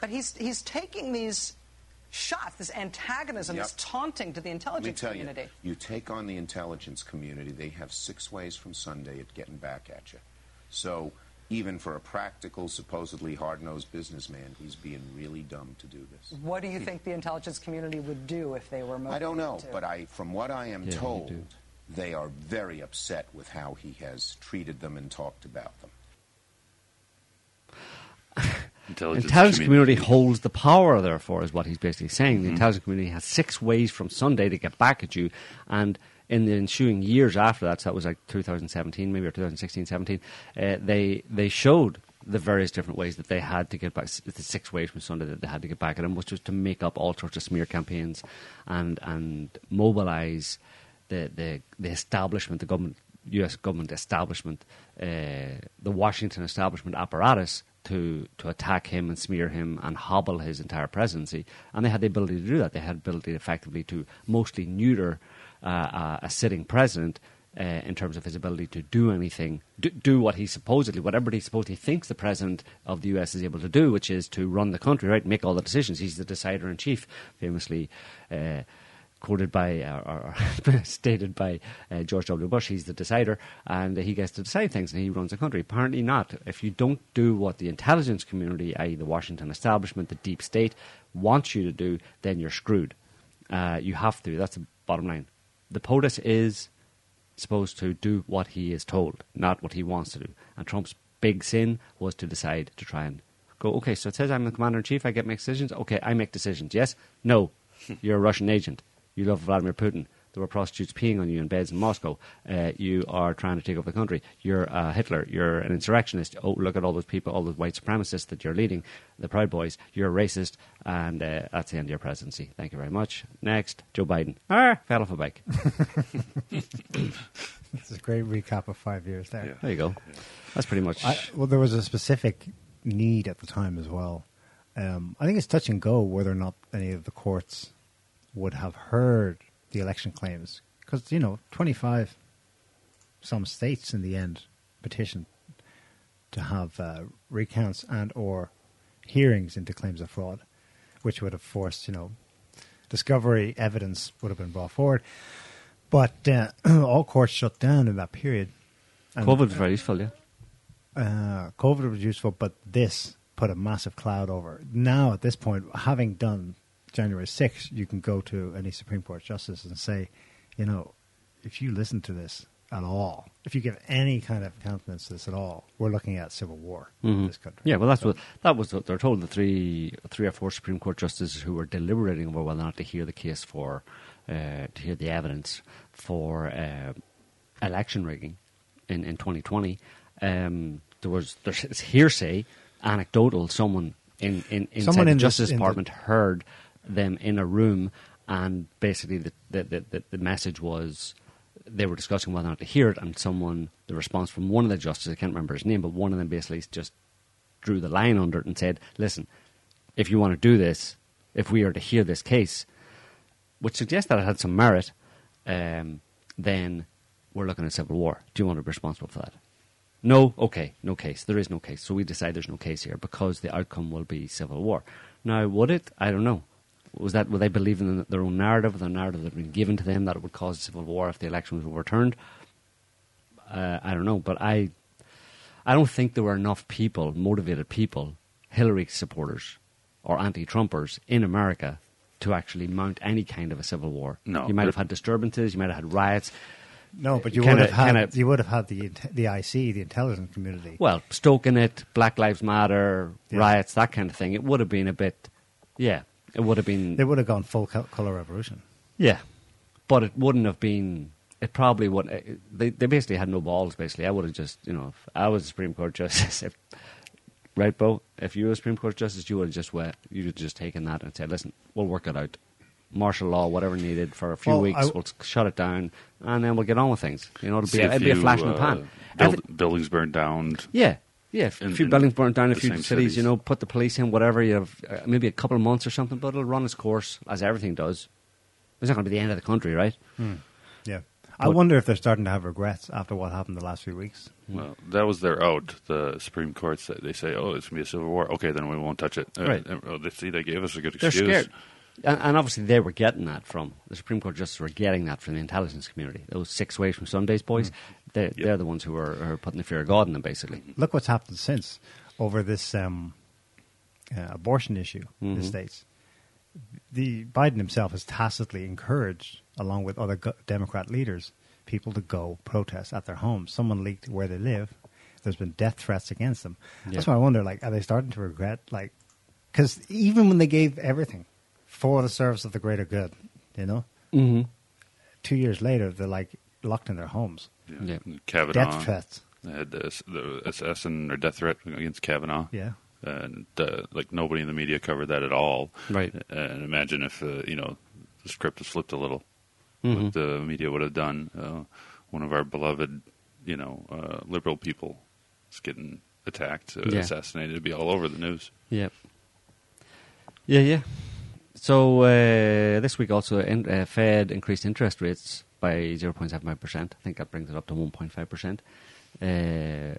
But he's, he's taking these shots, this antagonism, Yep. this taunting to the Let me intelligence tell you, community. you take on the intelligence community, they have six ways from Sunday at getting back at you. So even for a practical, supposedly hard-nosed businessman, he's being really dumb to do this. What do you think the intelligence community would do if they were motivated I don't know, to? but I, from what I am Yeah, told, they are very upset with how he has treated them and talked about them. <laughs> Intelligence, intelligence community holds the power, therefore, is what he's basically saying. Mm-hmm. The intelligence community has six ways from Sunday to get back at you, and in the ensuing years after that, so that was like 2017, maybe or 2016, 17, uh, they they showed the various different ways that they had to get back, the six ways from Sunday that they had to get back at him, which was to make up all sorts of smear campaigns and and mobilize the the, the establishment, the government, U.S. government establishment, uh, the Washington establishment apparatus to to attack him and smear him and hobble his entire presidency. And they had the ability to do that. They had the ability effectively to mostly neuter uh, uh, a sitting president. Uh, in terms of his ability to do anything, do, do what he supposedly, whatever he supposedly thinks the president of the U.S. is able to do, which is to run the country, right, make all the decisions. He's the decider in chief, famously uh, quoted by or, or <laughs> stated by uh, George W. Bush. He's the decider, and he gets to decide things, and he runs the country. Apparently not. If you don't do what the intelligence community, i.e., the Washington establishment, the deep state, wants you to do, then you're screwed. Uh, you have to. That's the bottom line. The POTUS is supposed to do what he is told, not what he wants to do. And Trump's big sin was to decide to try and go, okay, so it says I'm the commander in chief, I get to make decisions. Okay, I make decisions. Yes? No. <laughs> You're a Russian agent. You love Vladimir Putin. There were prostitutes peeing on you in beds in Moscow. Uh, you are trying to take over the country. You're uh, Hitler. You're an insurrectionist. Oh, look at all those people, all those white supremacists that you're leading, the Proud Boys. You're a racist, and uh, that's the end of your presidency. Thank you very much. Next, Joe Biden. Ah, <laughs> fell off a bike. <laughs> This is a great recap of five years there. Yeah. There you go. That's pretty much. I, well, there was a specific need at the time as well. Um, I think it's touch and go whether or not any of the courts would have heard the election claims because you know twenty five some states in the end petitioned to have uh, recounts and or hearings into claims of fraud, which would have forced you know discovery evidence would have been brought forward. But uh, <clears throat> all courts shut down in that period. And- COVID was very useful, yeah. uh, COVID was useful, but this put a massive cloud over. Now, at this point, having done January 6th, you can go to any Supreme Court justice and say, you know, if you listen to this at all, if you give any kind of countenance to this at all, we're looking at civil war in Mhm. this country. Yeah, well, that's what that was what they're told. The three, three or four Supreme Court justices who were deliberating over whether or not to hear the case for, uh, to hear the evidence for uh, election rigging in in 2020. Um, there was there's hearsay, anecdotal. Someone in in inside Someone the in this- Justice in the- Department heard them in a room, and basically the the, the, the, message was they were discussing whether or not to hear it, and someone, the response from one of the justices, I can't remember his name, but one of them basically just drew the line under it and said, "Listen, if you want to do this, if we are to hear this case, which suggests that it had some merit, um, then we're looking at civil war. Do you want to be responsible for that?" No, okay, no case. There is no case. So we decide there's no case here because the outcome will be civil war. Now, would it? I don't know. Was that would they believe in their own narrative, the narrative that had been given to them that it would cause a civil war if the election was overturned? Uh, I don't know, but I, I don't think there were enough people, motivated people, Hillary supporters or anti-Trumpers in America to actually mount any kind of a civil war. No, you might have had disturbances, you might have had riots. No, but you Kinda- would have had kinda- you would have had the the IC, the intelligence community. Well, stoking it, Black Lives Matter, Yeah. riots, that kind of thing. It would have been a bit, yeah, it would have been, they would have gone full color revolution. yeah, but it wouldn't have been. It probably would. uh, They they basically had no balls. Basically, I would have just, you know, if I was a Supreme Court <laughs> justice, if, right, Bo? If you were a Supreme Court justice, you would have just went, you would have just taken that and said, listen, we'll work it out. Martial law, whatever needed for a few Well, weeks, I- we'll shut it down, and then we'll get on with things. You know, it'll be, a, a it'll be a few, flash in the uh, pan. build- Every- buildings burned down. Yeah, yeah. A few in buildings burnt down, a few cities, cities. you know, put the police in, whatever. You have uh, maybe a couple of months or something, but it'll run its course as everything does. It's not going to be the end of the country, right? Yeah. I wonder if they're starting to have regrets after what happened the last few weeks. Well, that was their out. The Supreme Court said they say, "Oh, it's gonna be a civil war." Okay, then we won't touch it. Uh, Right. uh, oh, they see, they gave us a good They're excuse. scared. And, and obviously, they were getting that from the Supreme Court justices were getting that from the intelligence community. Those six ways from Sundays boys, they're, they're the ones who are, are putting the fear of God in them, basically. Look what's happened since over this um, uh, abortion issue in the states. The Biden himself has tacitly encouraged, along with other go- Democrat leaders, people to go protest at their homes. Someone leaked where they live. There's been death threats against them. That's why I wonder, like, are they starting to regret, like, because even when they gave everything for the service of the greater good, you know, Mm-hmm. two years later they're like locked in their homes. Yeah. Kavanaugh. Death threats. They had the, the assassin or death threat against Kavanaugh. Yeah. and uh, like nobody in the media covered that at all. Right. And imagine if uh, you know the script was flipped a little, Mhm. what the media would have done. Uh, one of our beloved, you know, uh, liberal people is getting attacked, uh, Yeah. assassinated. It'd be all over the news. Yep. Yeah, yeah. So uh, this week also, in, uh, Fed increased interest rates by 0.75%. I think that brings it up to 1.5%. Uh,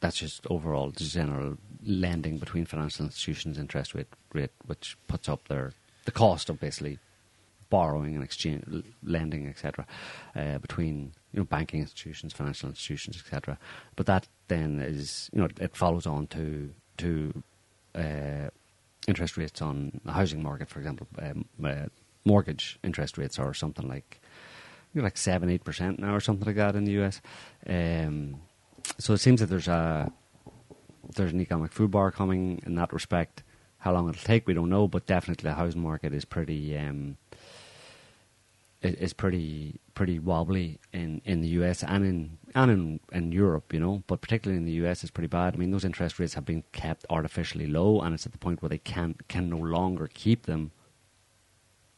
that's just overall general lending between financial institutions interest rate, rate which puts up their the cost of basically borrowing and exchange lending etc uh, between you know banking institutions financial institutions etc but that then is you know it follows on to to uh, interest rates on the housing market for example um, uh, mortgage interest rates are something like you like seven eight percent now or something like that in the US um, so it seems that there's a there's an economic food bar coming in that respect. How long it'll take, we don't know, but definitely the housing market is pretty um, is pretty pretty wobbly in, in the US and in and in, in Europe, you know, but particularly in the US it's pretty bad. I mean, those interest rates have been kept artificially low, and it's at the point where they can can no longer keep them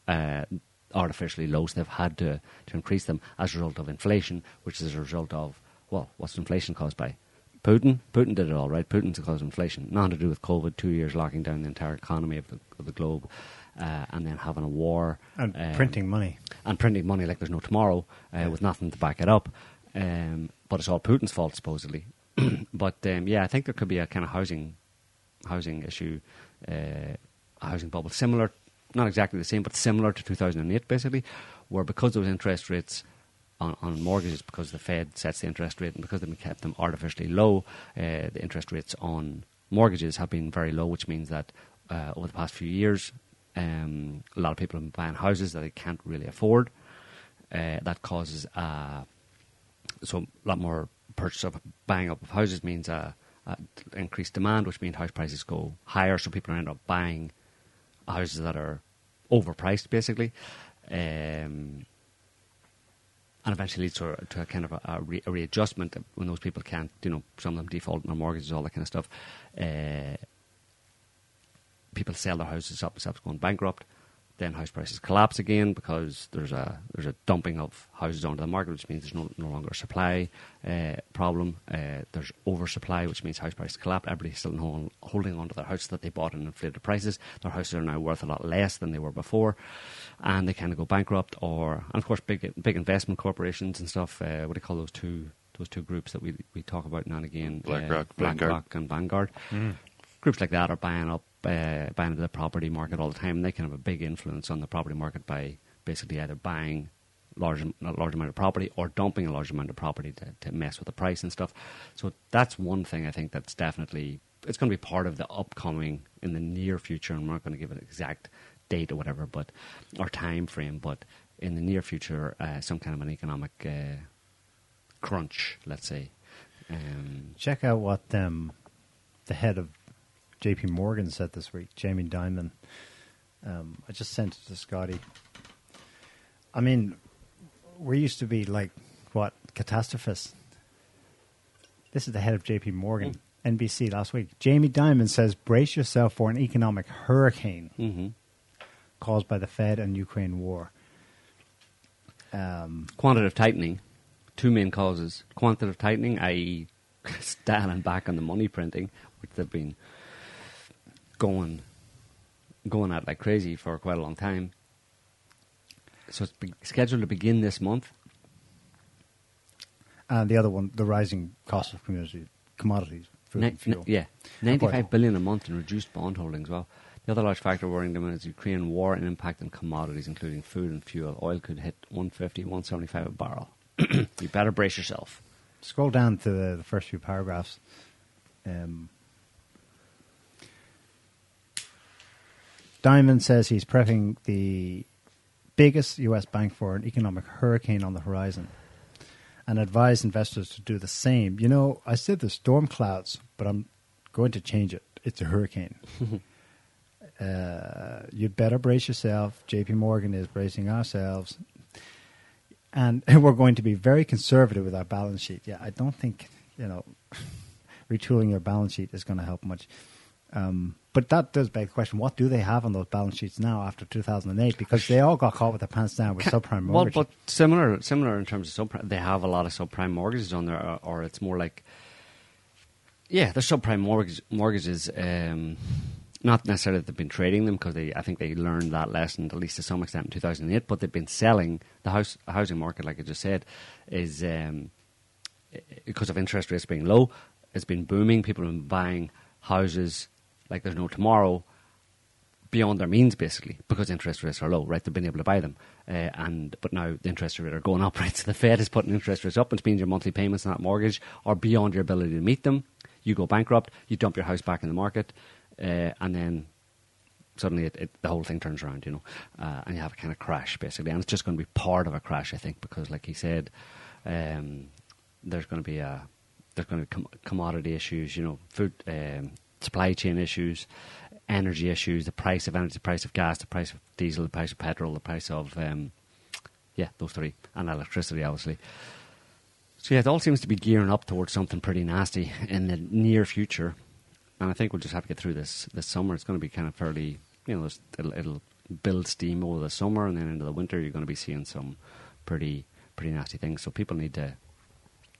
uh, artificially low. So they've had to to increase them as a result of inflation, which is a result of well, what's inflation caused by? Putin. Putin did it all, right? Putin's caused inflation. Nothing to do with COVID. Two years locking down the entire economy of the, of the globe, uh, and then having a war And um, printing money. and printing money like there's no tomorrow, uh, with nothing to back it up. Um, but it's all Putin's fault, supposedly. <clears throat> but um, yeah, I think there could be a kind of housing housing issue, uh, a housing bubble, similar, not exactly the same, but similar to 2008, basically, where because those interest rates on, on mortgages, because the Fed sets the interest rate and because they've kept them artificially low, uh, the interest rates on mortgages have been very low, which means that uh, over the past few years, um, a lot of people are buying houses that they can't really afford. Uh, that causes a so a lot more purchase of buying up of houses means uh, uh, increased demand, which means house prices go higher. So people end up buying houses that are overpriced, basically, um, and eventually leads to a, to a kind of a, a, re, a readjustment when those people can't, you know, some of them default on their mortgages, all that kind of stuff. Uh, people sell their houses up, themselves going bankrupt. Then house prices collapse again because there's a there's a dumping of houses onto the market, which means there's no, no longer a supply uh, problem. Uh, there's oversupply, which means house prices collapse. Everybody's still hold, holding onto their house that they bought in inflated prices. Their houses are now worth a lot less than they were before, and they kind of go bankrupt. Or and of course, big big investment corporations and stuff. Uh, what do you call those two those two groups that we we talk about now and again? BlackRock, uh, Vanguard. BlackRock and Vanguard groups like that are buying up, uh, buying into the property market all the time. And they can have a big influence on the property market by basically either buying large, a large amount of property or dumping a large amount of property to, to mess with the price and stuff. So that's one thing I think that's definitely it's going to be part of the upcoming in the near future. And we're not going to give an exact date or whatever, but or time frame, but in the near future, uh, some kind of an economic uh, crunch, let's say. Um, Check out what um, the head of J.P. Morgan said this week, Jamie Dimon. Um, I just sent it to Scotty. I mean, we used to be like what catastrophists. This is the head of J.P. Morgan, NBC last week. Jamie Dimon says, "Brace yourself for an economic hurricane mhm. caused by the Fed and Ukraine war." Um, quantitative tightening, two main causes. Quantitative tightening, i.e., <laughs> standing back on the money printing, which they've been going going at like crazy for quite a long time. So it's scheduled to begin this month. And the other one, the rising cost of community commodities, food fuel. ni- yeah, ninety-five billion a month in reduced bond holdings. Well, the other large factor worrying them is Ukraine war and impact on commodities, including food and fuel. Oil could hit 150, 175 a barrel. <coughs> you better brace yourself. Scroll down to the, the first few paragraphs. Um, Dimon says he's prepping the biggest U.S. bank for an economic hurricane on the horizon and advised investors to do the same. You know, I said the storm clouds, but I'm going to change it. It's a hurricane. <laughs> uh, you'd better brace yourself. JP Morgan is bracing ourselves. And <laughs> we're going to be very conservative with our balance sheet. Yeah, I don't think, you know, <laughs> retooling your balance sheet is going to help much. Um, but that does beg the question: What do they have on those balance sheets now after 2008? Because they all got caught with their pants down with subprime mortgages. Well, but similar, similar in terms of subprime. They have a lot of subprime mortgages on there, or, or it's more like, yeah, they're subprime mortgage, mortgages. Um, not necessarily that they've been trading them because they, I think they learned that lesson at least to some extent in 2008. But they've been selling the house housing market, like I just said, is um, because of interest rates being low. It's been booming. People have been buying houses like there's no tomorrow beyond their means, basically, because interest rates are low, right? They've been able to buy them, uh, and but now the interest rates are going up, <laughs> right? So the Fed is putting interest rates up, which means your monthly payments on that mortgage are beyond your ability to meet them. You go bankrupt, you dump your house back in the market, uh, and then suddenly it, it, the whole thing turns around, you know, uh, and you have a kind of crash basically, and it's just going to be part of a crash, I think, because like he said, um, there's going to be a there's going to be com- commodity issues, you know, food um, supply chain issues, energy issues, the price of energy, the price of gas, the price of diesel, the price of petrol, the price of um, yeah, those three, and electricity, obviously. So yeah, it all seems to be gearing up towards something pretty nasty in the near future, and I think we'll just have to get through this this summer. It's going to be kind of fairly, you know, it'll, it'll build steam over the summer, and then into the winter, you're going to be seeing some pretty pretty nasty things. So people need to.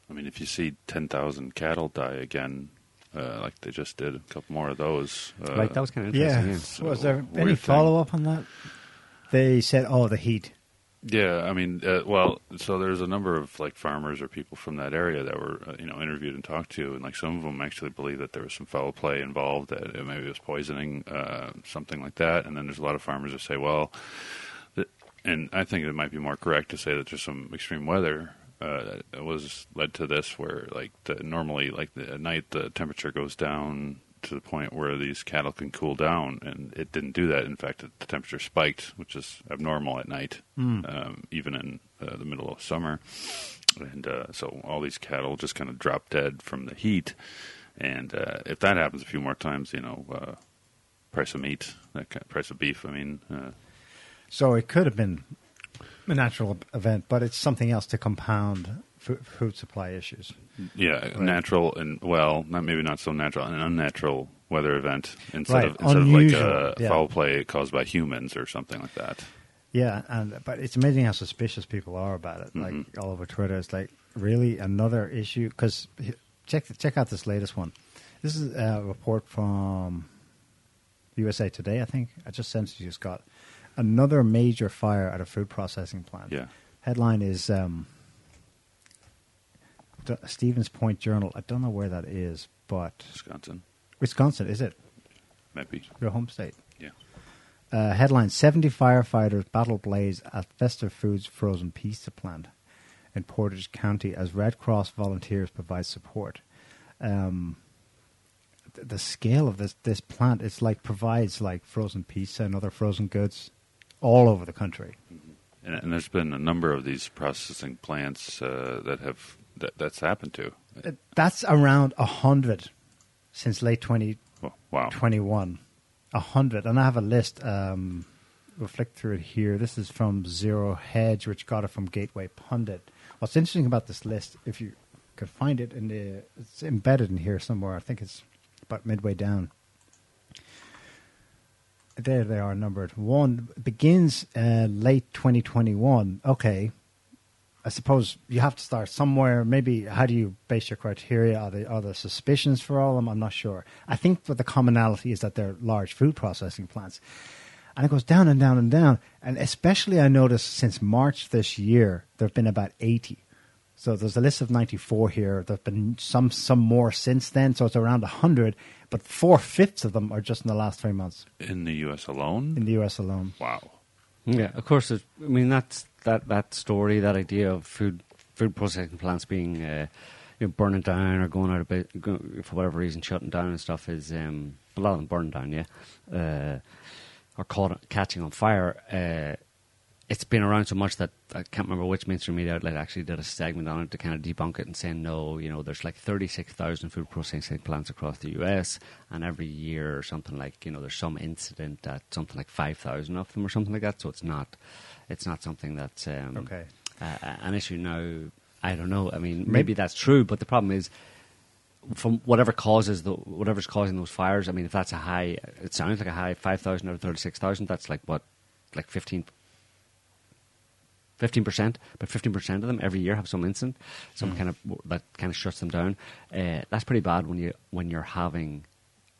I mean, if you see 10,000 cattle die again, uh, like they just did, a couple more of those. Uh, Right, that was kind of interesting. yeah. interesting. Was there any follow up on that? They said, "Oh, the heat." Yeah, I mean, uh, well, so there's a number of like farmers or people from that area that were, uh, you know, interviewed and talked to, and like some of them actually believe that there was some foul play involved, that it maybe it was poisoning, uh, something like that. And then there's a lot of farmers that say, well, and I think it might be more correct to say that there's some extreme weather uh, that was led to this, where like the, normally, like the, at night, the temperature goes down to the point where these cattle can cool down, and it didn't do that. In fact, the temperature spiked, which is abnormal at night, um, even in uh, the middle of summer. And uh, so all these cattle just kind of drop dead from the heat. And uh, if that happens a few more times, you know, uh, price of meat, that kind price of beef. I mean, uh, So it could have been a natural event, but it's something else to compound fu- food supply issues. yeah, natural and well, not maybe not so natural, an unnatural weather event instead Right, of instead unusual, of like a yeah. foul play caused by humans or something like that. Yeah, and but it's amazing how suspicious people are about it. Like mm-hmm. all over Twitter, it's like really another issue. Because check check out this latest one. This is a report from USA Today. I think I just sent it to you, Scott. Another major fire at a food processing plant. Yeah. Headline is um, D- Stevens Point Journal. I don't know where that is, but Wisconsin, Wisconsin is it maybe. your home state? Yeah. Uh, headline 70 firefighters battle blaze at Festive Foods frozen pizza plant in Portage County as Red Cross volunteers provide support. Um, the scale of this, this plant, it's like provides like frozen pizza and other frozen goods all over the country. And, and there's been a number of these processing plants uh, that have that, that's happened to. Uh, That's around a hundred since late 2021. Wow. A hundred, and I have a list. Um, we'll flick through it here. This is from Zero Hedge, which got it from Gateway Pundit. What's interesting about this list, if you could find it in the, it's embedded in here somewhere. I think it's about midway down. There they are numbered. One begins uh, late 2021. Okay, I suppose you have to start somewhere. Maybe how do you base your criteria? Are there, are there suspicions for all of them? I'm not sure. I think what the commonality is that they're large food processing plants. and it goes down and down and down. And especially, I noticed since March this year, there have been about eighty. So there's a list of 94 here. There've been some some more since then, so it's around 100. But four fifths of them are just in the last three months In the U.S. alone? in the U.S. alone. Wow. Yeah, of course. It, I mean, that's that that story, that idea of food food processing plants being uh, you know, burning down or going out of bit for whatever reason, shutting down and stuff is um, a lot of them burning down, yeah, uh, or caught, catching on fire. Uh, it's been around so much that I can't remember which mainstream media outlet actually did a segment on it to kind of debunk it and say no, you know, there's like 36,000 food processing plants across the US, and every year or something like, you know, there's some incident at something like 5,000 of them or something like that. So it's not, it's not something that's um, Okay. uh, an issue now. I don't know. I mean, maybe that's true, but the problem is from whatever causes the whatever's causing those fires. I mean, if that's a high, it sounds like a high five thousand out of thirty six thousand. That's like what, like 15 percent, but fifteen percent of them every year have some incident, some kind of that kind of shuts them down. Uh, that's pretty bad when you when you're having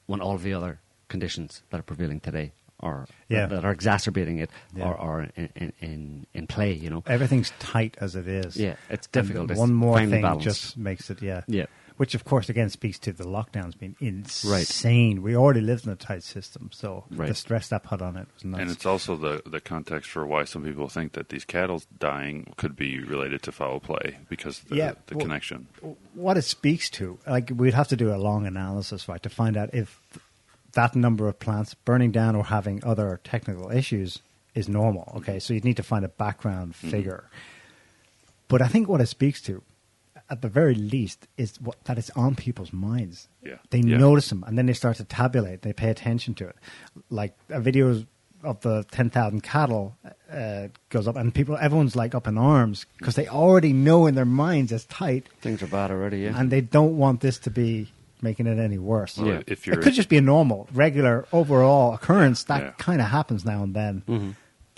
when all the other conditions that are prevailing today are Yeah. that, are exacerbating it Yeah. are, are in, in, in in play. You know, Everything's tight as it is. Yeah, it's difficult. It's one more thing balance. just makes it, yeah. Yeah. Which, of course, again speaks to the lockdowns being insane. We already lived in a tight system, so Right. the stress that put on it was nuts. And it's also the, the context for why some people think that these cattle dying could be related to foul play because the, Yeah, the well- connection. what it speaks to, like we'd have to do a long analysis, right, to find out if that number of plants burning down or having other technical issues is normal. Okay, so you'd need to find a background Mm-hmm. figure. But I think what it speaks to, at the very least, is what, that it's on people's minds. Yeah. They Yeah. notice them, and then they start to tabulate. They pay attention to it. Like a video of the ten thousand cattle uh, goes up, and people, everyone's like up in arms because they already know in their minds it's tight things are bad already. Yeah, and they don't want this to be making it any worse. Well, Yeah. if you're- it could just be a normal, regular, overall occurrence that Yeah. kind of happens now and then. Mm-hmm.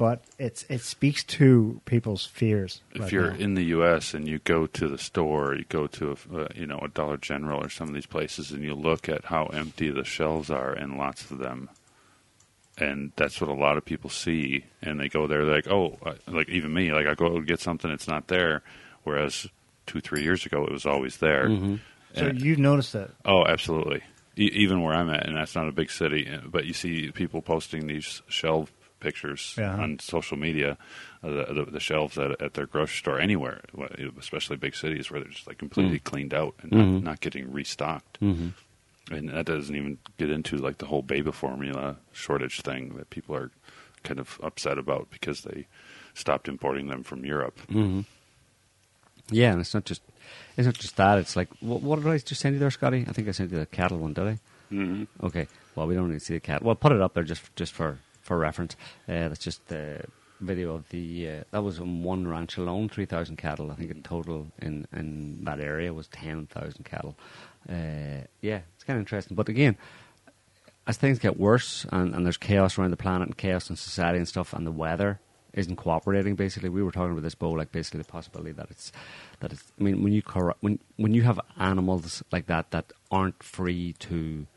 But it's it speaks to people's fears. If right you're now. in the U.S. and you go to the store, you go to a, uh, you know a Dollar General or some of these places, and you look at how empty the shelves are in lots of them, and that's what a lot of people see, and they go there they're like, oh, uh, like even me, like I go get something, it's not there, whereas two three years ago it was always there. Mm-hmm. so And- you noticed that. Oh, absolutely. E- even where I'm at, and that's not a big city, uh, but you see people posting these shelf pictures Yeah. on social media, uh, the, the, the shelves at, at their grocery store, anywhere, especially big cities where they're just like completely cleaned out and Mhm. not, not getting restocked. hmm And that doesn't even get into like the whole baby formula shortage thing that people are kind of upset about because they stopped importing them from Europe. hmm Yeah, and it's not just it's not just that. It's like what, what did I just send you there, Scotty? I think I sent you the cattle one, did I? Mm-hmm. Okay. Well, we don't need to see the cat. Well, put it up there just just for for reference. Uh, that's just the video of the uh, that was on one ranch alone, three thousand cattle. I think in total in in that area was ten thousand cattle. Uh, yeah, it's kind of interesting. But again, as things get worse and, and there's chaos around the planet and chaos in society and stuff, and the weather isn't cooperating. Basically, we were talking about this, Bo, like basically the possibility that it's that it's. I mean, when you cor- when when you have animals like that that aren't free to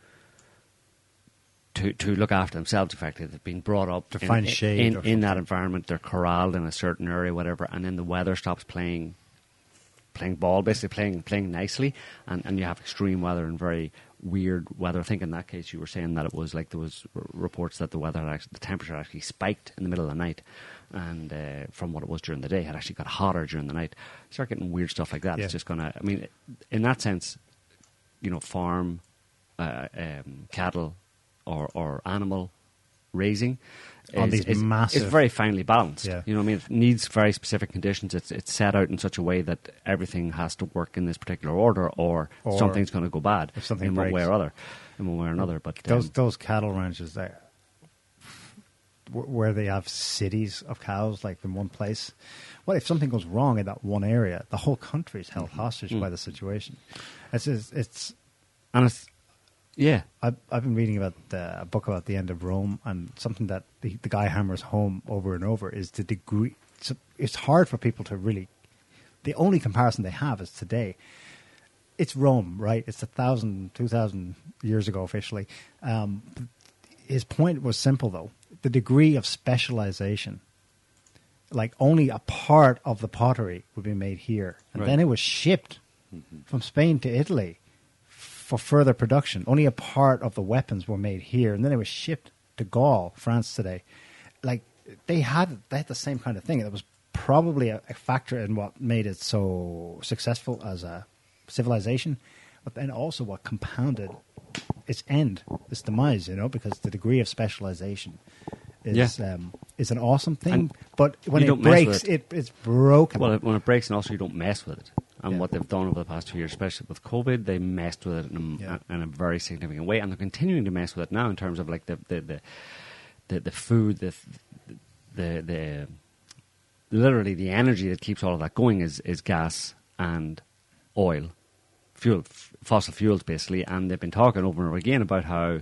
to to look after themselves effectively. They've been brought up To in, find in- shade in, or in that environment. They're corralled in a certain area, whatever, and then the weather stops playing playing ball, basically playing playing nicely, and, and you have extreme weather and very weird weather. I think in that case you were saying that it was like there was r- reports that the weather, had actually, the temperature actually spiked in the middle of the night, and uh, from what it was during the day, had actually got hotter during the night. Start getting weird stuff like that. Yeah. It's just gonna. I mean, in that sense, you know, farm uh, um, cattle or or animal raising On is, these is, massive- is very finely balanced. Yeah. You know what I mean? It needs very specific conditions. It's it's set out in such a way that everything has to work in this particular order, or, Or something's going to go bad if something in one way or other, in one way or another. But Those um, those cattle ranches there, where they have cities of cows like in one place. What if something goes wrong in that one area? The whole country is held hostage by the situation. It's it's, it's and it's yeah, I've, I've been reading about uh, a book about the end of Rome, and something that the, the guy hammers home over and over is the degree. It's, it's hard for people to really. The only comparison they have is today. It's Rome, right? It's a thousand, two thousand years ago officially. Um, his point was simple, though. the degree of specialization. Like only a part of the pottery would be made here, and Right. then it was shipped from Spain to Italy for further production. Only a part of the weapons were made here, and then it was shipped to Gaul, France today. Like they had they had the same kind of thing. It was probably a, a factor in what made it so successful as a civilization, but then also what compounded its end, its demise. You know, because the degree of specialization is um, is an awesome thing, And but when it breaks, with it. it's broken. Well, when it breaks, and also you don't mess with it. And Yeah. what they've done over the past two years, especially with COVID, they messed with it in a, Yeah. in a very significant way, and they're continuing to mess with it now in terms of like the the the, the, the food, the, the the literally the energy that keeps all of that going is is gas and oil, fuel, f- fossil fuels, basically. And they've been talking over and over again about how,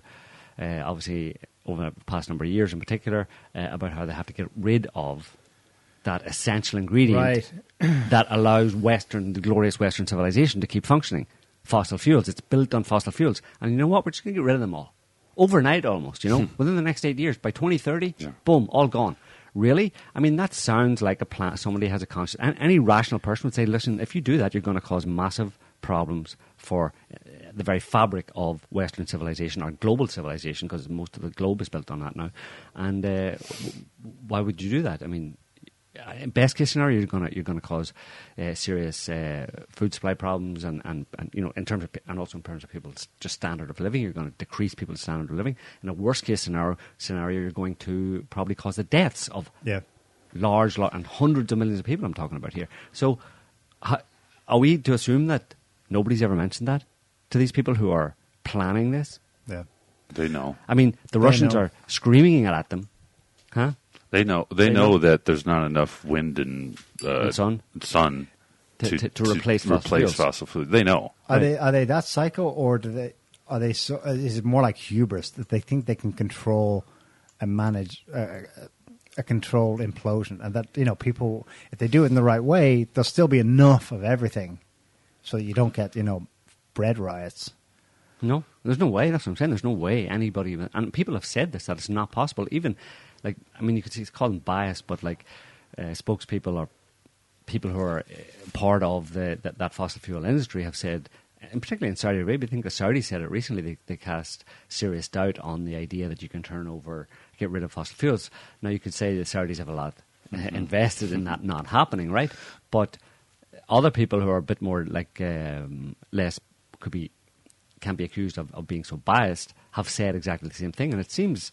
uh, obviously, over the past number of years in particular, uh, about how they have to get rid of that essential ingredient Right. <clears throat> that allows Western, the glorious Western civilization, to keep functioning. Fossil fuels. It's built on fossil fuels, and you know what? We're just going to get rid of them all overnight, almost. You know, within the next eight years, by twenty thirty, boom, all gone. Really? I mean, that sounds like a plan. Somebody has a conscience. And any rational person would say, "Listen, if you do that, you're going to cause massive problems for uh, the very fabric of Western civilization or global civilization, because most of the globe is built on that now." And uh, why would you do that? I mean, best case scenario, you're gonna you're gonna cause uh, serious uh, food supply problems, and, and, and you know in terms of and also in terms of people's just standard of living, you're going to decrease people's standard of living. In a worst case scenario, scenario, you're going to probably cause the deaths of yeah. large lot and hundreds of millions of people. I'm talking about here. So, ha, are we to assume that nobody's ever mentioned that to these people who are planning this? Yeah. They know. I mean, the They Russians know. are screaming it at them, huh? They know. They, They know, know. that there's not enough wind and, uh, And sun? sun To- to- to replace fossil replace fuels. fossil fuels. They know. Are Right. they are they that psycho, or do they are they so? uh, Is it more like hubris that they think they can control and manage uh, a controlled implosion, and that you know people if they do it in the right way, there'll still be enough of everything, so that you don't get you know bread riots. No, there's no way. That's what I'm saying. There's no way anybody, and people have said this that it's not possible. Even like, I mean, you could see it's called them bias, but like uh, spokespeople or people who are uh, part of the that, that fossil fuel industry have said, and particularly in Saudi Arabia, I think the Saudis said it recently. They, they cast serious doubt on the idea that you can turn over, get rid of fossil fuels. Now you could say the Saudis have a lot uh, <laughs> invested in that not happening, right? But other people who are a bit more like um, less could be can be accused of, of being so biased have said exactly the same thing. And it seems,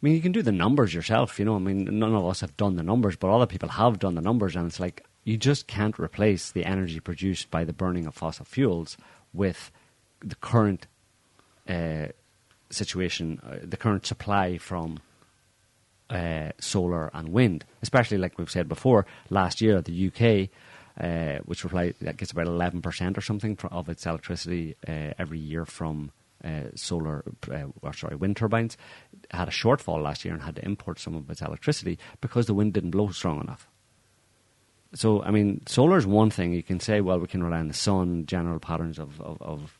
I mean, you can do the numbers yourself, you know. I mean, none of us have done the numbers, but other people have done the numbers. And it's like, you just can't replace the energy produced by the burning of fossil fuels with the current uh, situation, uh, the current supply from uh, solar and wind, especially like we've said before. Last year, the UK, uh, which that gets about eleven percent or something of its electricity uh, every year from uh, solar, uh, or sorry, wind turbines, had a shortfall last year and had to import some of its electricity because the wind didn't blow strong enough. So, I mean, solar is one thing. You can say, well, we can rely on the sun, general patterns of, of, of,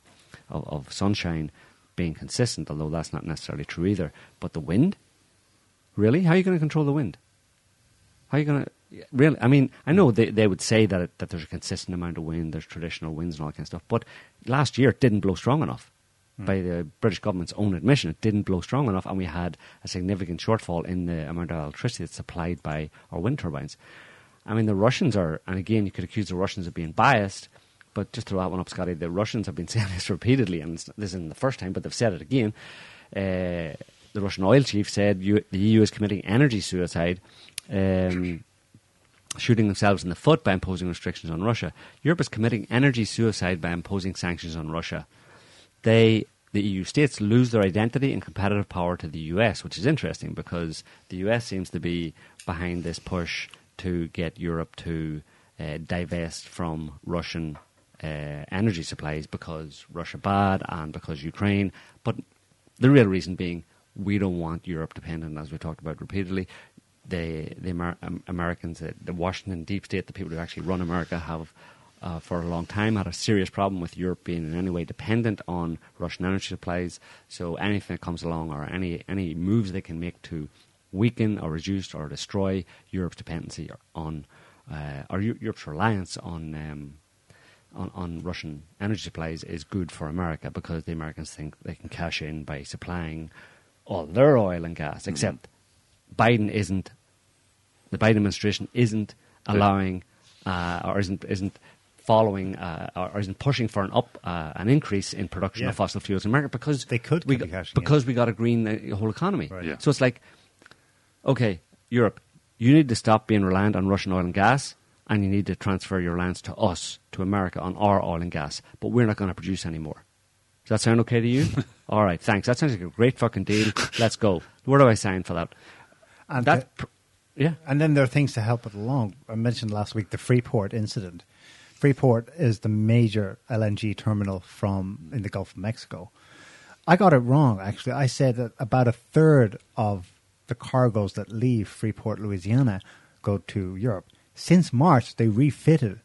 of, of sunshine being consistent, although that's not necessarily true either. But the wind? Really? How are you going to control the wind? How are you going to really? I mean, I know they they would say that it, that there's a consistent amount of wind, there's traditional winds and all that kind of stuff, but last year it didn't blow strong enough. By the British government's own admission, it didn't blow strong enough, and we had a significant shortfall in the amount of electricity that's supplied by our wind turbines. I mean, the Russians are, and again, you could accuse the Russians of being biased, but just throw that one up, Scotty. The Russians have been <laughs> saying this repeatedly, and this isn't the first time, but they've said it again. Uh, the Russian oil chief said the EU is committing energy suicide, um, shooting themselves in the foot by imposing restrictions on Russia. Europe is committing energy suicide by imposing sanctions on Russia. They, the EU states, lose their identity and competitive power to the US, which is interesting because the US seems to be behind this push to get Europe to uh, divest from Russian uh, energy supplies because Russia bad and because Ukraine. But the real reason being we don't want Europe dependent, as we talked about repeatedly. The the Amer- um, Americans, uh, the Washington deep state, the people who actually run America, have uh, for a long time had a serious problem with Europe being in any way dependent on Russian energy supplies. So anything that comes along or any any moves they can make to weaken or reduce or destroy Europe's dependency on uh, or Europe's reliance on, um, on on Russian energy supplies is good for America because the Americans think they can cash in by supplying all their oil and gas. Except Biden isn't. The Biden administration isn't allowing uh, or isn't isn't following uh, or or isn't pushing for an up uh, an increase in production Yeah. of fossil fuels in America because They could we keep got- cashing in. because we got to green the whole economy. Right. Yeah. So it's like, okay, Europe, you need to stop being reliant on Russian oil and gas, and you need to transfer your lands to us, to America, on our oil and gas. But we're not going to produce anymore. Does that sound okay to you? <laughs> All right, thanks. That sounds like a great fucking deal. Let's go. Where do I sign for that? And that, the- pr- yeah. And then there are things to help it along. I mentioned last week the Freeport incident. Freeport is the major LNG terminal from in the Gulf of Mexico. I got it wrong actually. I said that about a third of the cargoes that leave Freeport, Louisiana, go to Europe. Since March, they refitted,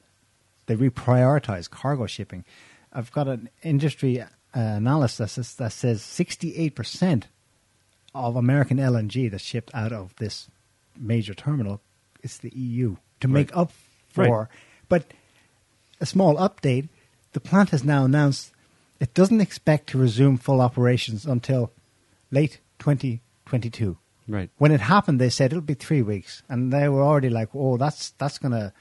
they reprioritized cargo shipping. I've got an industry uh, analysis that says- sixty-eight percent of American LNG that's shipped out of this major terminal is the EU to make up for. Right. But a small update: the plant has now announced it doesn't expect to resume full operations until late 2022. Right. When it happened, they said it'll be three weeks, and they were already like, "Oh, that's that's going to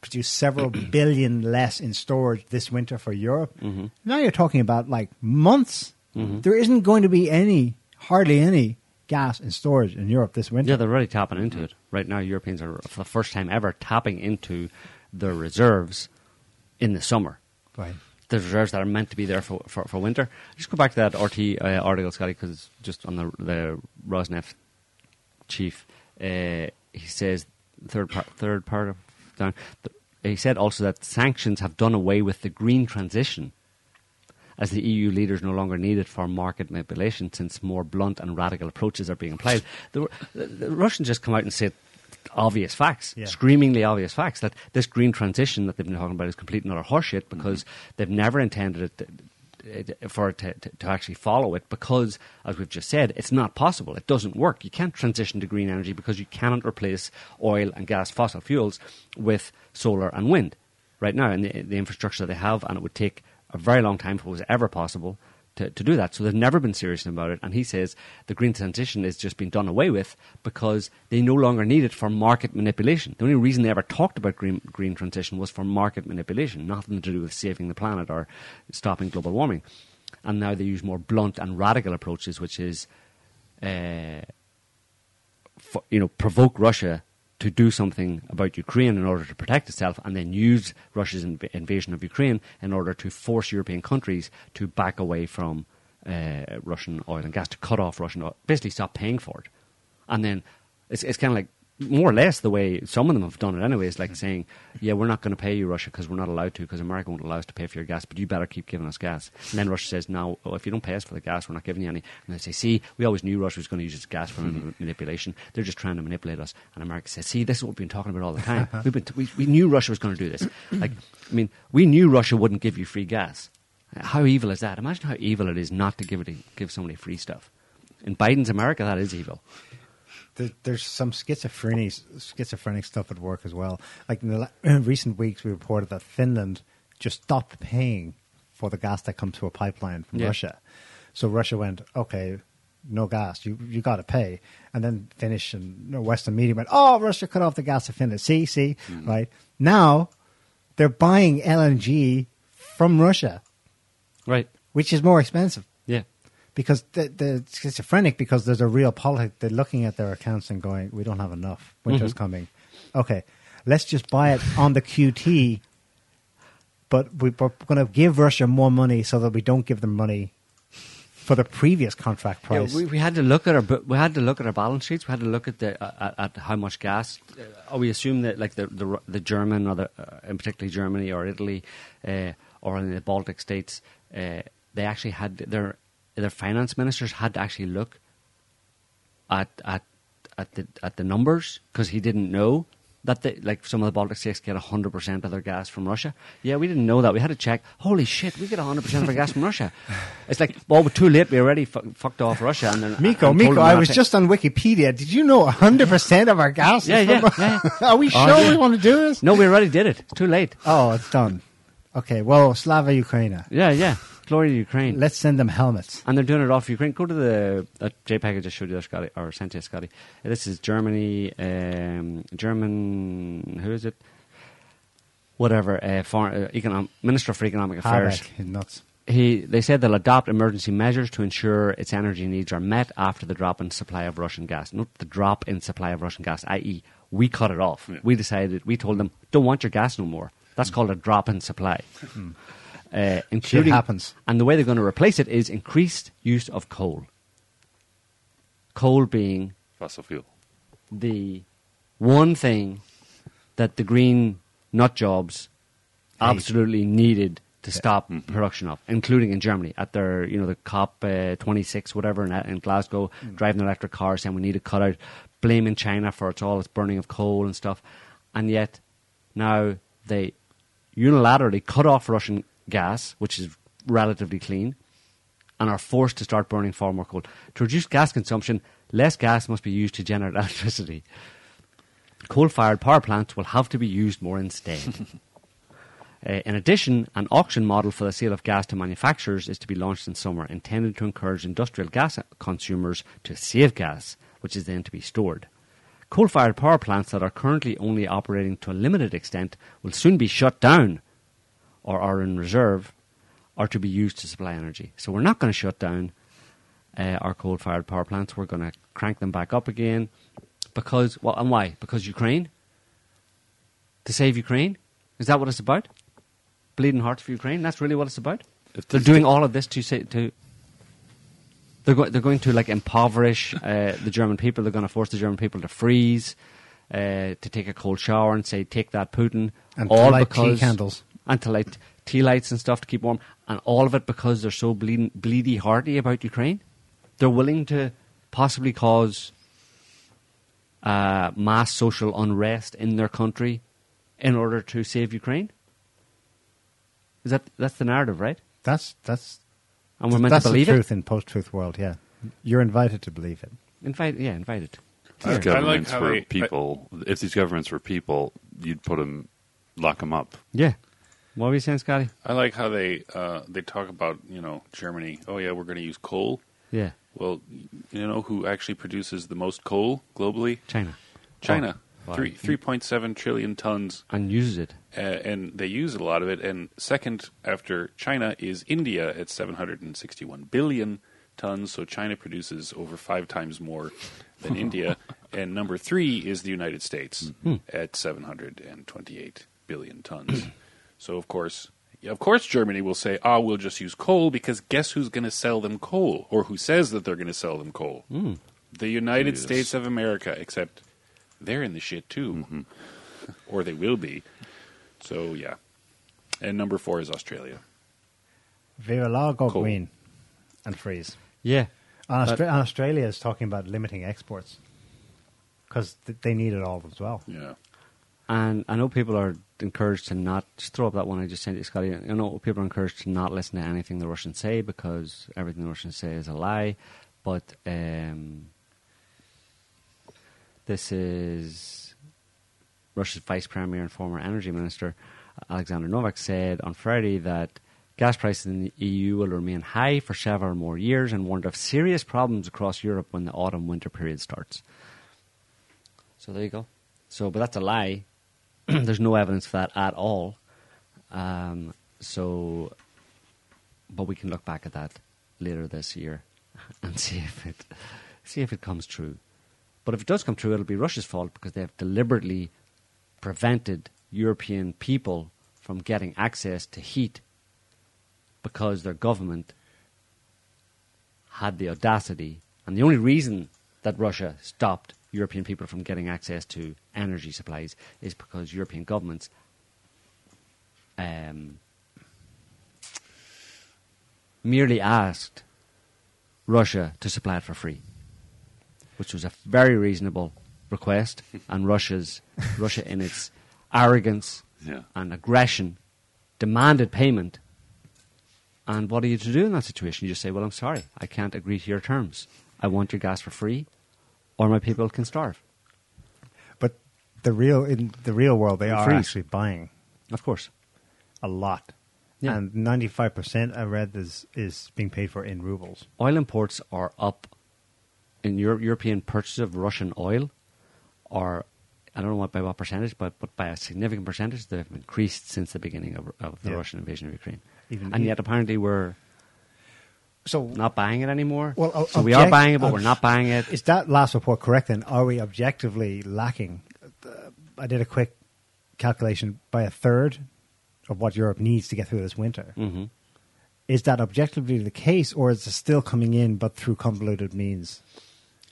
produce several <clears throat> billion less in storage this winter for Europe." Mhm. Now you're talking about like months. Mhm. There isn't going to be any, hardly any gas in storage in Europe this winter. Yeah, they're already tapping into it. Right now, Europeans are, for the first time ever, tapping into their reserves in the summer. Right. The reserves that are meant to be there for, for, for winter. Just go back to that RT uh, article, Scotty, because it's just on the, the Rosneft chief. Uh, he says, third part, third part of down, th- he said also that sanctions have done away with the green transition as the EU leaders no longer need it for market manipulation since more blunt and radical approaches are being applied. The, the, the Russians just come out and say obvious facts, Yeah. screamingly obvious facts, that this green transition that they've been talking about is complete and utter horseshit mm-hmm. because they've never intended it. To, for it to, to, to actually follow it because, as we've just said, it's not possible. It doesn't work. You can't transition to green energy because you cannot replace oil and gas, fossil fuels, with solar and wind right now in the, the infrastructure they have, and it would take a very long time if it was ever possible to, to do that. So they've never been serious about it. And he says the green transition is just being done away with because they no longer need it for market manipulation. The only reason they ever talked about green, green transition was for market manipulation, nothing to do with saving the planet or stopping global warming. And now they use more blunt and radical approaches, which is uh, f- you know, provoke Russia to do something about Ukraine in order to protect itself, and then use Russia's inv- invasion of Ukraine in order to force European countries to back away from uh, Russian oil and gas, to cut off Russian oil, basically stop paying for it. And then it's, it's kind of like more or less the way some of them have done it anyway. It's like saying, yeah, we're not going to pay you, Russia, because we're not allowed to, because America won't allow us to pay for your gas, but you better keep giving us gas. And then Russia says, no, if you don't pay us for the gas, we're not giving you any. And they say, see, we always knew Russia was going to use its gas for Mm-hmm. manipulation. They're just trying to manipulate us. And America says, see, this is what we've been talking about all the time. We've been we, we knew Russia was going to do this. Like, I mean, we knew Russia wouldn't give you free gas. How evil is that? Imagine how evil it is not to give it give somebody free stuff. In Biden's America, that is evil. There, there's some schizophrenic schizophrenic stuff at work as well. Like in the in recent weeks, we reported that Finland just stopped paying for the gas that comes to a pipeline from Yeah. Russia. So Russia went, okay, no gas, you you got to pay. And then Finnish and Western media went, oh, Russia cut off the gas to Finland. See, see, mm. right now they're buying LNG from Russia, Right. which is more expensive Yeah. Because the, the schizophrenic because there's a realpolitik. They're looking at their accounts and going, "We don't have enough. Winter's Mhm. coming. Okay, let's just buy it on the QT, but we, we're going to give Russia more money so that we don't give them money for the previous contract Yeah, price." we, we had to look at our we had to look at our balance sheets. We had to look at the uh, at, at how much gas. Uh, we assume that like the the, the German or the uh, in particularly Germany or Italy uh, or in the Baltic states, uh, they actually had their their finance ministers had to actually look at at at the at the numbers because he didn't know that they, like some of the Baltic states get 100% of their gas from Russia. Yeah, we didn't know that. We had to check. Holy shit, we get 100% of our gas from Russia. <laughs> It's like, well, we're too late. We already fu- fucked off Russia. And then, Miko, and Miko, I was to- just on Wikipedia. Did you know 100% of our gas is Yeah, yeah, from... yeah. <laughs> Are we Oh, sure yeah. we want to do this? No, we already did it. It's too late. Oh, it's done. Okay, well, Slava Ukraina. Yeah, yeah. Glory to Ukraine. Let's send them helmets. and they're doing it off Ukraine. Go to the that JPEG I just showed you there, Scotty, or sent you, Scotty. Uh, This is Germany, um, German. Who is it? Whatever. Uh, foreign, uh, econom- Minister for Economic Affairs. Habeck, nuts. He, they said they'll adopt emergency measures to ensure its energy needs are met after the drop in supply of Russian gas. Not the drop in supply of Russian gas, i.e., we cut it off. We decided, we told them, don't want your gas no more. That's called a drop in supply. Uh, including, happens. And the way they're going to replace it is increased use of coal. Coal being Fossil fuel. the one thing that the green nut jobs absolutely needed to stop production of, including in Germany at their, you know, the COP uh, 26, whatever, in, in Glasgow, driving electric cars, saying we need to cut out, blaming China for it's all its burning of coal and stuff. And yet now they unilaterally cut off Russian gas, which is relatively clean, and are forced to start burning far more coal. To reduce gas consumption, less gas must be used to generate <laughs> electricity. Coal fired power plants will have to be used more instead. <laughs> Uh, in addition, an auction model for the sale of gas to manufacturers is to be launched in summer, intended to encourage industrial gas consumers to save gas, which is then to be stored. Coal fired power plants that are currently only operating to a limited extent will soon be shut down or are in reserve are to be used to supply energy. So we're not going to shut down uh, our coal fired power plants. We're going to crank them back up again because, well, and why? Because Ukraine? To save Ukraine? Is that what it's about? Bleeding hearts for Ukraine? That's really what it's about? They're doing all of this to say, to. They're, go- they're going to like impoverish uh, the German people. They're going to force the German people to freeze, uh, to take a cold shower, and say, "Take that, Putin." And all light tea because candles. And to light tea lights and stuff to keep warm, and all of it because they're so bleeding, bleedy hearty about Ukraine. They're willing to possibly cause uh, mass social unrest in their country in order to save Ukraine. Is that that's the narrative, right? That's that's And we're meant that's to believe the it. truth in post-truth world. Yeah, you're invited to believe it. Invite, yeah, invited. If I- I like governments were they- people, if these governments were people, you'd put them, lock them up. Yeah. What were you saying, Scotty? I like how they uh, they talk about you know Germany. Oh yeah, we're going to use coal. Yeah, Well, you know who actually produces the most coal globally? China. China. Oh, wow. Three three point seven trillion tons, And uses it. uh, and they use a lot of it. And second after China is India at seven hundred and sixty one billion tons. So China produces over five times more than <laughs> India. And number three is the United States at seven hundred and twenty eight billion tons. So of course. Of course, Germany will say, "Ah, we'll just use coal," because guess who's going to sell them coal, or who says that they're going to sell them coal? The United Yes. States of America, except they're in the shit too, <laughs> or they will be. So yeah, and number four is Australia. Viva la go Cool. green and freeze. Yeah. And, But- Austra- and Australia is talking about limiting exports because th- they need it all as well. Yeah, And I know people are encouraged to not just throw up that one I just sent you, Scotty. I know people are encouraged to not listen to anything the Russians say because everything the Russians say is a lie. But um, this is Russia's vice premier and former energy minister Alexander Novak said on Friday that gas prices in the EU will remain high for several more years and warned of serious problems across Europe when the autumn winter period starts. So there you go. So, but that's a lie. <clears throat> There's no evidence for that at all. Um, so, but we can look back at that later this year <laughs> and see if it see if it comes true. But if it does come true, it'll be Russia's fault because they have deliberately prevented European people from getting access to heat because their government had the audacity, and the only reason that Russia stopped European people from getting access to energy supplies is because European governments um, merely asked Russia to supply it for free, which was a very reasonable request, <laughs> and Russia's Russia in its arrogance Yeah. and aggression demanded payment. And what are you to do in that situation? You just say, "Well, I'm sorry, I can't agree to your terms. I want your gas for free, or my people can starve." But the real in the real world, they And are freeze. actually buying Of course, a lot, Yeah. and ninety five percent I read is is being paid for in rubles. oil imports are up in Euro- European purchase of Russian oil, are I don't know what by what percentage, but but by a significant percentage, they've increased since the beginning of, of the Yeah. Russian invasion of Ukraine. Even- and yet, apparently, we're So not buying it anymore. Well, o- so we are buying it, but ob- we're not buying it. Is that last report correct? Then are we objectively lacking? Uh, I did a quick calculation by a third of what Europe needs to get through this winter. hmm Is that objectively the case, or is it still coming in but through convoluted means?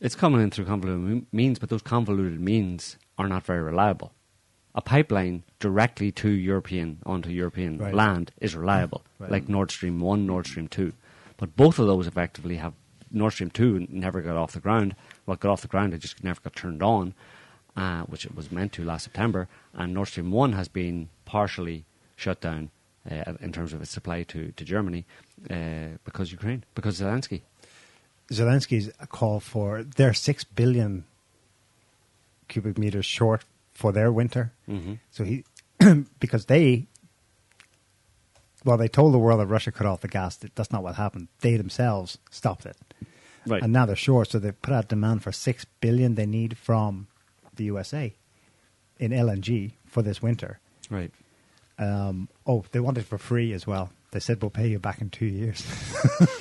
It's coming in through convoluted means, but those convoluted means are not very reliable. A pipeline directly to European onto European Right. land is reliable, Right. like Nord Stream One, Nord Stream Two, but both of those effectively have Nord Stream Two never got off the ground. Well, it got off the ground, it just never got turned on, uh, which it was meant to last September. And Nord Stream One has been partially shut down uh, in terms of its supply to to Germany uh, because Ukraine, because Zelensky. Zelensky's call for they're six billion cubic meters short for their winter. Mhm. So he, <clears throat> because they, well, they told the world that Russia cut off the gas. That's not what happened. They themselves stopped it, Right. and now they're short. So they put out demand for six billion they need from the USA in LNG for this winter. Right. Um, oh, they want it for free as well. They said we'll pay you back in two years.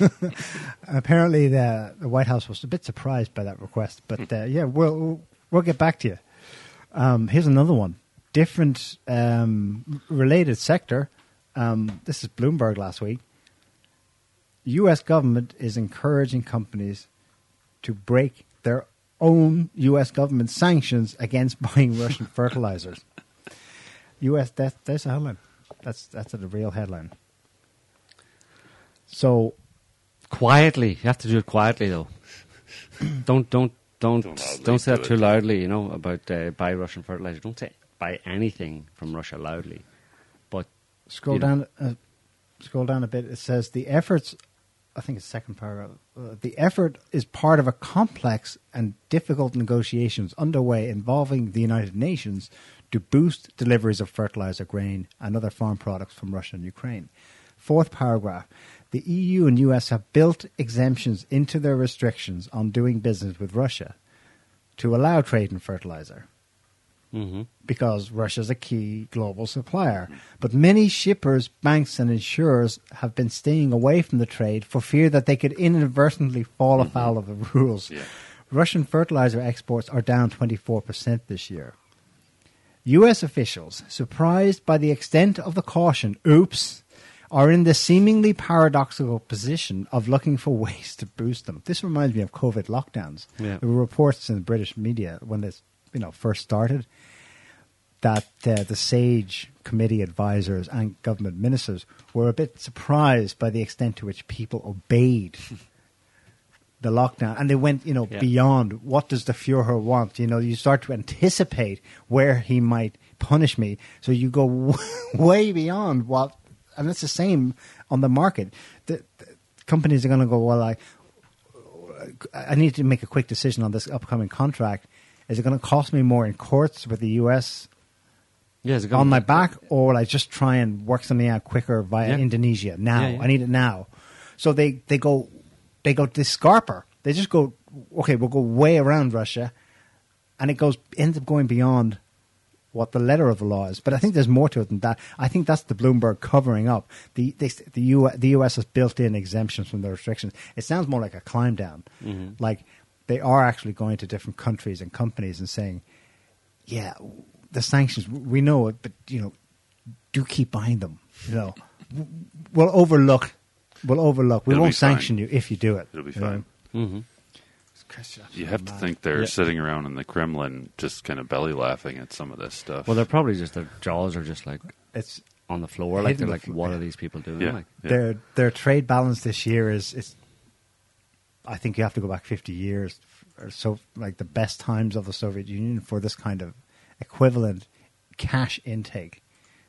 <laughs> <laughs> Apparently, the, the White House was a bit surprised by that request, but uh, yeah, we'll we'll get back to you. Um, here's another one, different um, related sector. Um, this is Bloomberg last week. U.S. government is encouraging companies to break their own U.S. government sanctions against <laughs> buying Russian fertilizers. U.S. That, that's a headline. That's that's a real headline. So quietly. You have to do it quietly, though. <coughs> don't don't don't Don't don't, say that too loudly. You know about uh, buy Russian fertilizer. Don't say buy anything from Russia loudly. Scroll you down, uh, scroll down a bit. It says the efforts. I think it's second paragraph. Uh, the effort is part of a complex and difficult negotiations underway involving the United Nations to boost deliveries of fertilizer, grain, and other farm products from Russia and Ukraine. Fourth paragraph. The EU and US have built exemptions into their restrictions on doing business with Russia to allow trade in fertilizer mhm. because is a key global supplier. But many shippers, banks, and insurers have been staying away from the trade for fear that they could inadvertently fall afoul of the rules. Yeah. Russian fertilizer exports are down 24% this year. U.S. officials, surprised by the extent of the caution, oops, are in the seemingly paradoxical position of looking for ways to boost them. This reminds me of COVID lockdowns. Yeah. There were reports in the British media when this you know first started that uh, the SAGE committee advisors and government ministers were a bit surprised by the extent to which people obeyed <laughs> the lockdown. And they went you know Yeah. beyond. What does the Führer want? You know you start to anticipate where he might punish me. So you go <laughs> way beyond what and it's the same on the market. The, the companies are going to go well I I need to make a quick decision on this upcoming contract. Is it going to cost me more in courts with the US yeah, on my back, or will I just try and work something out quicker via Yeah. Indonesia now? Yeah. I need it now. So they, they go they go this scarper. They just go okay, we'll go way around Russia, and it goes ends up going beyond what the letter of the law is. But I think there's more to it than that. I think that's the Bloomberg covering up. The they, the U, the US has built in exemptions from the restrictions. It sounds more like a climb down. Mhm. Like they are actually going to different countries and companies and saying, yeah, the sanctions we know it, but you know, do keep buying them. You know, we'll overlook. We'll overlook. We It'll won't sanction fine. you if you do it. It'll be you know? fine. Mhm. You have to think they're Yeah. sitting around in the Kremlin just kind of belly laughing at some of this stuff. Well, they're probably just their jaws are just like It's on the floor. Like they're the like, fl- what are these people doing? Yeah. Like, Yeah. their their trade balance this year is is I think you have to go back 50 years or so, like the best times of the Soviet Union for this kind of equivalent cash intake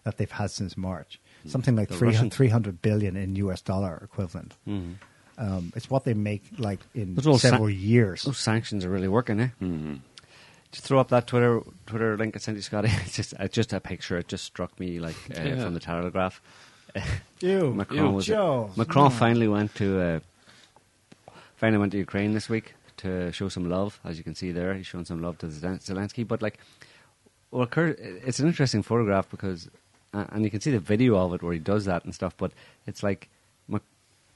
that they've had since March. Something like 300, 300 billion in US dollar equivalent. Mhm. Um, it's what they make like in Those old san- several years. Those sanctions are really working, eh? Mm-hmm. Just throw up that Twitter Twitter link I sent you, Scotty. <laughs> It's just it's just a picture. It just struck me like uh, Yeah. from the Telegraph. Ew. <laughs> Macron Ew, was Joe. Macron No. finally went to uh, finally went to Ukraine this week to show some love. As you can see there, he's showing some love to Zel- Zelensky. But like, well, Kurt, it's an interesting photograph because, uh, and you can see the video of it where he does that and stuff. But it's like,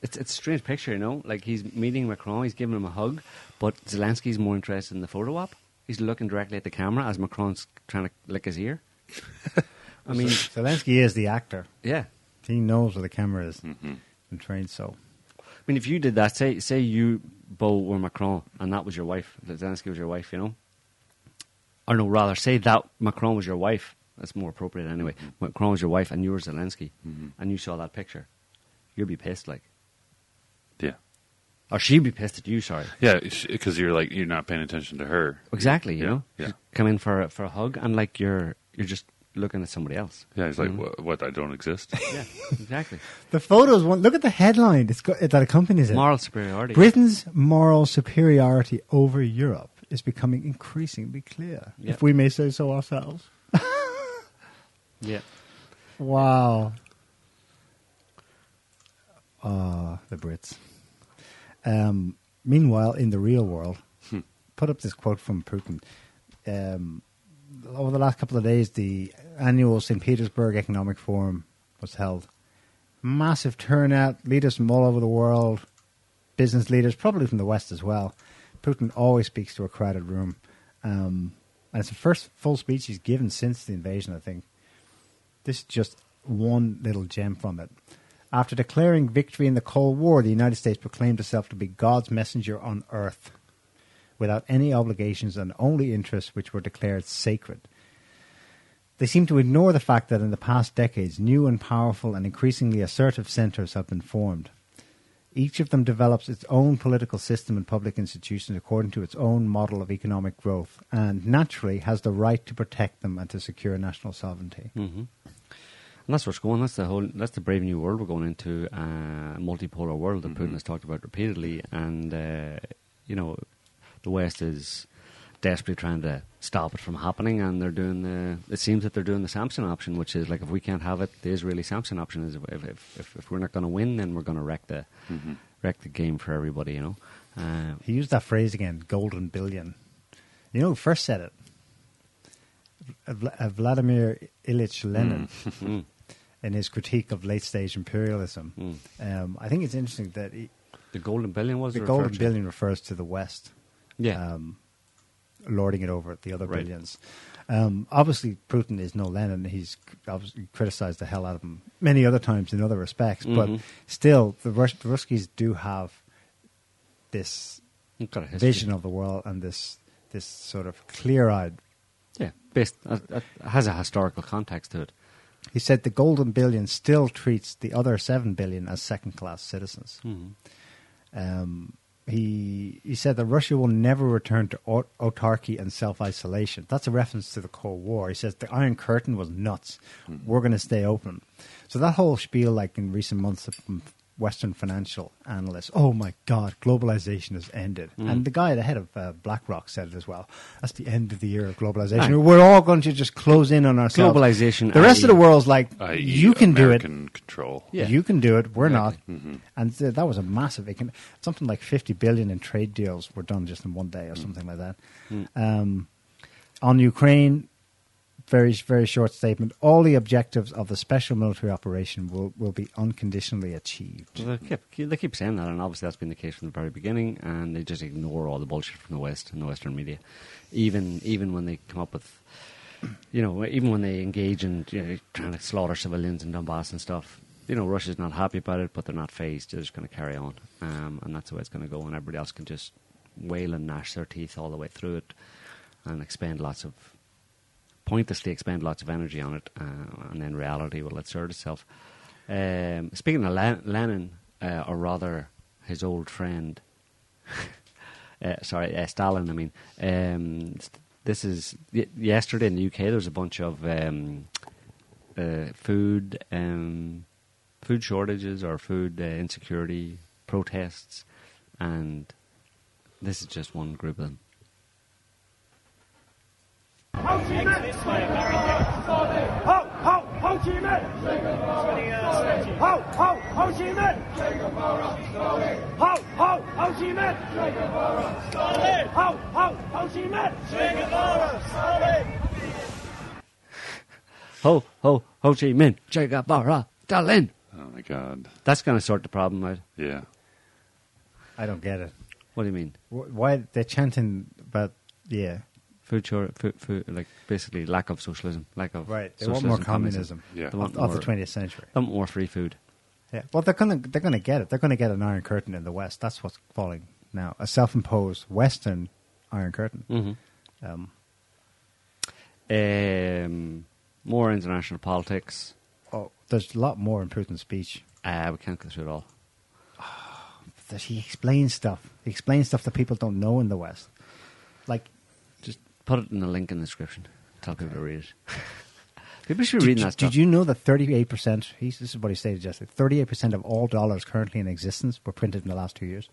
it's it's a strange picture, you know. Like he's meeting Macron, he's giving him a hug, but Zelensky's more interested in the photo op. He's looking directly at the camera as Macron's trying to lick his ear. <laughs> I mean, Zelensky is the actor. Yeah. He knows where the camera is Mm-hmm. and trained so. I mean, if you did that, say say you, Bo, were Macron, and that was your wife, Zelensky was your wife, you know? Or no, rather, say that Macron was your wife. That's more appropriate anyway. Macron was your wife, and you were Zelensky, and you saw that picture. You'd be pissed, like. Yeah. Or she'd be pissed at you, sorry. Yeah, because you're like you're not paying attention to her. Exactly, you Yeah, know? yeah. You come in for, a- for a hug, and like you're you're just looking at somebody else. Yeah, he's like, Mhm. what, what? I don't exist. <laughs> Yeah, exactly. The photos one. Look at the headline. It's got, that accompanies it. Moral superiority. Britain's moral superiority over Europe is becoming increasingly clear, Yeah. if we may say so ourselves. <laughs> Yeah. Wow. Ah, the Brits. Um, meanwhile, in the real world, put up this quote from Putin. Um, over the last couple of days, the annual St. Petersburg Economic Forum was held. Massive turnout, leaders from all over the world, business leaders, probably from the West as well. Putin always speaks to a crowded room. Um, and it's the first full speech he's given since the invasion, I think. This is just one little gem from it. After declaring victory in the Cold War, the United States proclaimed itself to be God's messenger on earth, without any obligations and only interests which were declared sacred. They seem to ignore the fact that in the past decades, new and powerful and increasingly assertive centres have been formed. Each of them develops its own political system and public institutions according to its own model of economic growth, and naturally has the right to protect them and to secure national sovereignty. hmm And that's where it's going. That's the whole. That's the brave new world we're going into. Uh, a multipolar world that Putin has talked about repeatedly, and uh, you know, the West is desperately trying to stop it from happening, and they're doing the. It seems that they're doing the Samson option, which is like if we can't have it, the Israeli Samson option is if if, if, if we're not going to win, then we're going to wreck the Mhm. wreck the game for everybody. You know. Uh, He used that phrase again, golden billion. You know who first said it? Uh, Vladimir Ilyich Lenin <laughs> Mm. in his critique of late stage imperialism. Mm. Um, I think it's interesting that he, the golden billion was the referred golden to? billion refers to the West. Yeah. Um, lording it over the other Right. billions. Um, obviously, Putin is no Lenin. He's obviously criticized the hell out of him many other times in other respects. Mhm. But still, the, Rus- the Ruskies do have this You've got a history. vision of the world and this this sort of clear-eyed. Yeah, based uh, uh, has a historical context to it. He said the golden billion still treats the other seven billion as second-class citizens. Mhm. Um, he he said that Russia will never return to autarky and self-isolation. That's a reference to the Cold War. He says the Iron Curtain was nuts. Hmm. We're going to stay open. So that whole spiel, like in recent months Western financial analysts, oh my God, globalization has ended. Mm. And the guy the head of uh, BlackRock said it as well. That's the end of the era of globalization. Aye. We're all going to just close in on ourselves. Globalization, The rest of the world's like, you can do it. American control. Yeah. You can do it. We're not. Mhm. And th- that was a massive. Something like fifty billion in trade deals were done just in one day, or something like that. Mm. Um, on Ukraine, very very short statement. All the objectives of the special military operation will will be unconditionally achieved. Well, They keep, they keep saying that, and obviously that's been the case from the very beginning, and they just ignore all the bullshit from the West and the Western media. Even even when they come up with, you know, even when they engage in you know, trying to slaughter civilians in Donbass and stuff, you know, Russia's not happy about it, but they're not fazed. They're just going to carry on, um, and that's the way it's going to go, and everybody else can just wail and gnash their teeth all the way through it, and expend lots of pointlessly expend lots of energy on it, uh, and then reality will assert itself. Um, speaking of Len- Lenin, uh, or rather his old friend <laughs> uh, sorry, uh, Stalin. I mean, um, this is y- yesterday in the UK. There was a bunch of um, uh, food um, food shortages or food uh, insecurity protests, and this is just one group of them. Ho, ho, Ho Chi Minh! Ho, ho, Ho Chi Minh! Ho, ho, Ho Chi Minh! Ho, ho, Ho Chi Minh! Ho ho Ho Ho Chi Minh, Che Guevara, Stalin. Oh my God. That's going to sort the problem out. Yeah. I don't get it. What do you mean? Wh- Why they're chanting about yeah Food, short, food, food, like basically lack of socialism, lack of right? They want more socialism, communism Yeah. They want of, of the twentieth century. They want more free food. Yeah. Well, they're gonna they're gonna get it. They're gonna get an iron curtain in the West. That's what's falling now. A self-imposed Western iron curtain. Mm-hmm. Um, Um, more international politics. oh, there's a lot more in Putin's speech. Uh, we can't go through it all. <sighs> That he explains stuff. He explains stuff that people don't know in the West. Like, Just put it in the link in the description. Tell people to read it. people should you- that stuff. did you know that thirty-eight percent? This is what he stated yesterday. Thirty-eight percent of all dollars currently in existence were printed in the last two years.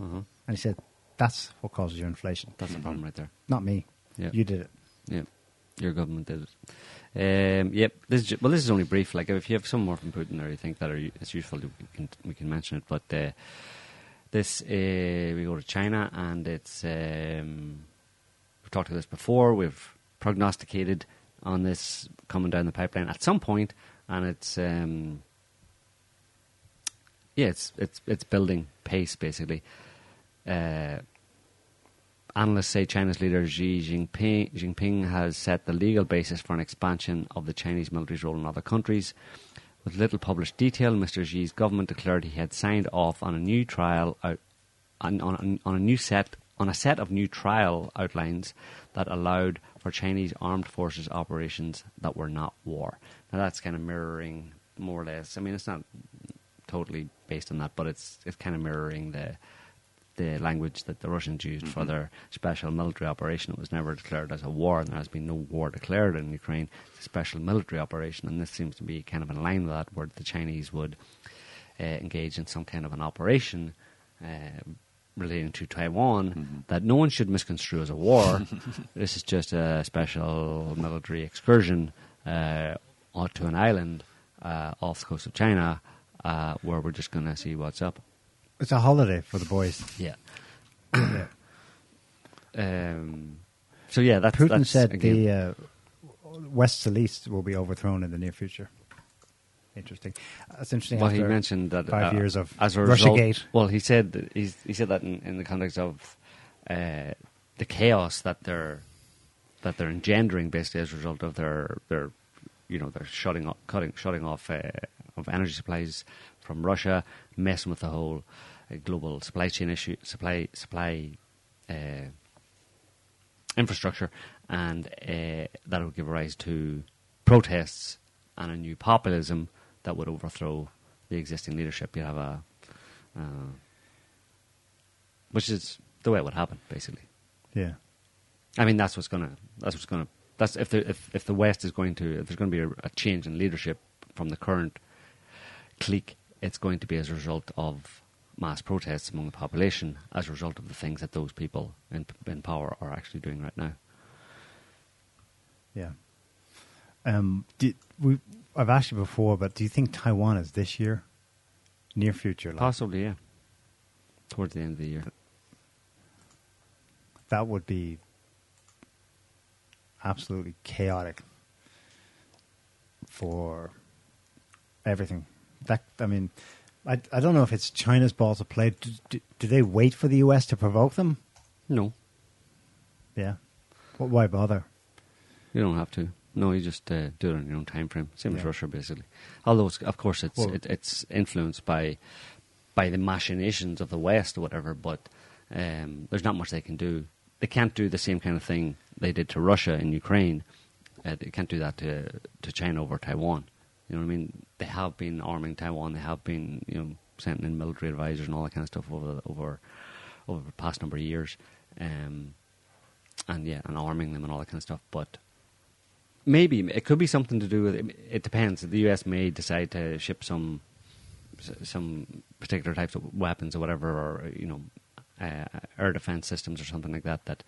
Mhm. And he said that's what causes your inflation. That's the problem right there. Not me. Yeah. You did it. Yeah, your government did it. Um, yep. This ju- well, this is only brief. Like, if you have some more from Putin, or you think that are, it's useful, we can we can mention it. But uh, this uh, we go to China, and it's um, talked about this before. We've prognosticated on this coming down the pipeline at some point, and it's um, yeah, it's it's it's building pace basically. Uh, Analysts say China's leader Xi Jinping, Jinping has set the legal basis for an expansion of the Chinese military's role in other countries. With little published detail, Mr. Xi's government declared he had signed off on a new trial out, on, on, on a new set on a set of new trial outlines that allowed for Chinese armed forces operations that were not war. Now that's kind of mirroring more or less. I mean, it's not totally based on that, but it's it's kind of mirroring the the language that the Russians used for their special military operation. It was never declared as a war, and there has been no war declared in Ukraine. It's a special military operation, and this seems to be kind of in line with that, where the Chinese would uh, engage in some kind of an operation uh, relating to Taiwan that no one should misconstrue as a war. <laughs> this is just a special military excursion uh, onto an island uh, off the coast of China, uh, where we're just going to see what's up. It's a holiday for the boys. Yeah. <coughs> yeah. Um, so yeah, that's Putin that's, said again, the uh, West East will be overthrown in the near future. Interesting. That's interesting. Well, he mentioned that five uh, years of as a result. Well, he said he said that in, in the context of uh, the chaos that they're that they're engendering, basically as a result of their their you know they're shutting off, cutting shutting off uh, of energy supplies from Russia, messing with the whole uh, global supply chain issue, supply supply. Uh, infrastructure, and uh, that would give rise to protests and a new populism that would overthrow the existing leadership. You have a, uh, which is the way it would happen, basically. Yeah. I mean, that's what's gonna. That's what's gonna. That's if the if if the West is going to if there's going to be a, a change in leadership from the current clique, it's going to be as a result of mass protests among the population as a result of the things that those people in, in power are actually doing right now. Yeah. Um, did, we, I've asked you before, but do you think Taiwan is this year? Near future? Like, Possibly, yeah. Towards the end of the year. that would be absolutely chaotic for everything. That I mean, I, I don't know if it's China's ball to play. Do, do, do they wait for the U.S. to provoke them? No, Yeah. Well, why bother? you don't have to. No, you just uh, do it on your own time frame. Same as Russia, basically. Although, of course, it's Well- it, it's influenced by by the machinations of the West or whatever. But um, there's not much they can do. They can't do the same kind of thing they did to Russia in Ukraine. Uh, they can't do that to to China over Taiwan. You know what I mean? They have been arming Taiwan. They have been you know sending in military advisors and all that kind of stuff over over over the past number of years, um, and yeah, and arming them and all that kind of stuff. But maybe it could be something to do with it. It depends. The U.S. may decide to ship some some particular types of weapons or whatever, or you know, uh, air defense systems or something like that that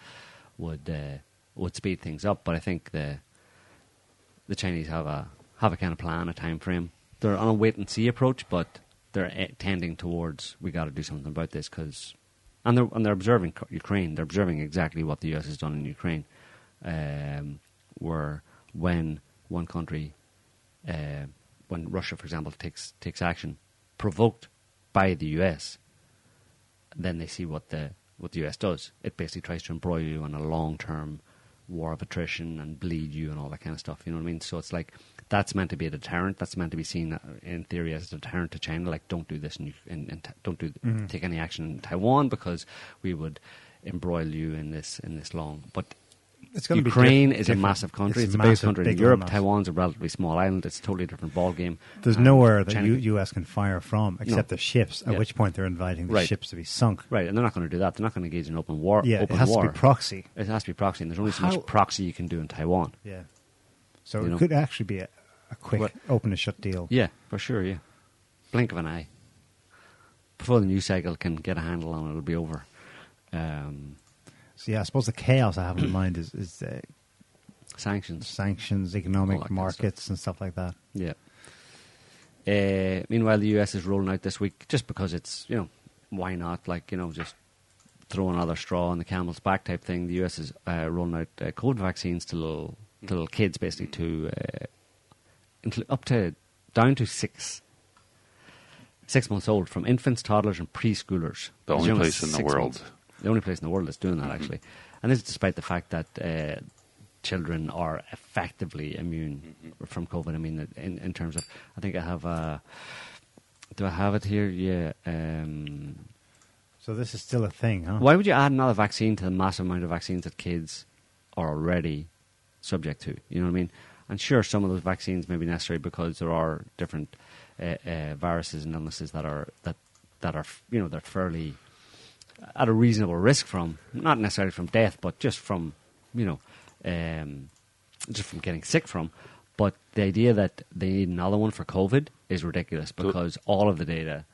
would uh, would speed things up. But I think the the Chinese have a have a kind of plan, a time frame. They're on a wait and see approach, but they're eh, tending towards we got to do something about this because, and they're and they're observing Ukraine. They're observing exactly what the U.S. has done in Ukraine, um, when one country, uh, when Russia, for example, takes takes action provoked by the U.S., then they see what the what the US does. It basically tries to embroil you in a long term war of attrition and bleed you and all that kind of stuff. You know what I mean? So it's like that's meant to be a deterrent. That's meant to be seen uh, in theory as a deterrent to China. Like don't do this and, you, and, and don't do Mhm. take any action in Taiwan because we would embroil you in this in this long. But It's be Ukraine diff- is a massive country. It's It's, a massive, country in Europe. Taiwan's a relatively small island. It's a totally different ball game. There's And nowhere that China U- U.S. can fire from except the ships. At Yeah. which point they're inviting the Right. ships to be sunk. Right, and they're not going to do that. They're not going to engage in open war. Yeah, it open has to be war. proxy. It has to be proxy, and there's only so How- much proxy you can do in Taiwan. Yeah. So You it know? could actually be a, a quick What- open and shut deal. Yeah, for sure. Yeah, blink of an eye. Before the news cycle can get a handle on it, it'll be over. Um, So yeah, I suppose the chaos I have in <clears throat> mind is, is uh, sanctions, sanctions, economic that kind of markets, and stuff like that. Yeah. Uh, meanwhile, the US is rolling out this week just because it's you know why not? Like you know just throw another straw on the camel's back type thing. The US is uh, rolling out uh, COVID vaccines to little to little kids, basically to uh, inclu- up to down to six six months old, from infants, toddlers, and preschoolers. The only place in the world. months. The only place in the world that's doing that actually, and this is despite the fact that. Uh, Children are effectively immune from COVID. I mean, in, in terms of, I think I have a. Do I have it here? Yeah. Um, So this is still a thing, huh? why would you add another vaccine to the massive amount of vaccines that kids are already subject to? You know what I mean? And sure, some of those vaccines may be necessary because there are different uh, uh, viruses and illnesses that are that that are you know they're fairly at a reasonable risk from not necessarily from death, but just from you know um, just from getting sick from. But the idea that they need another one for COVID is ridiculous because all of the data.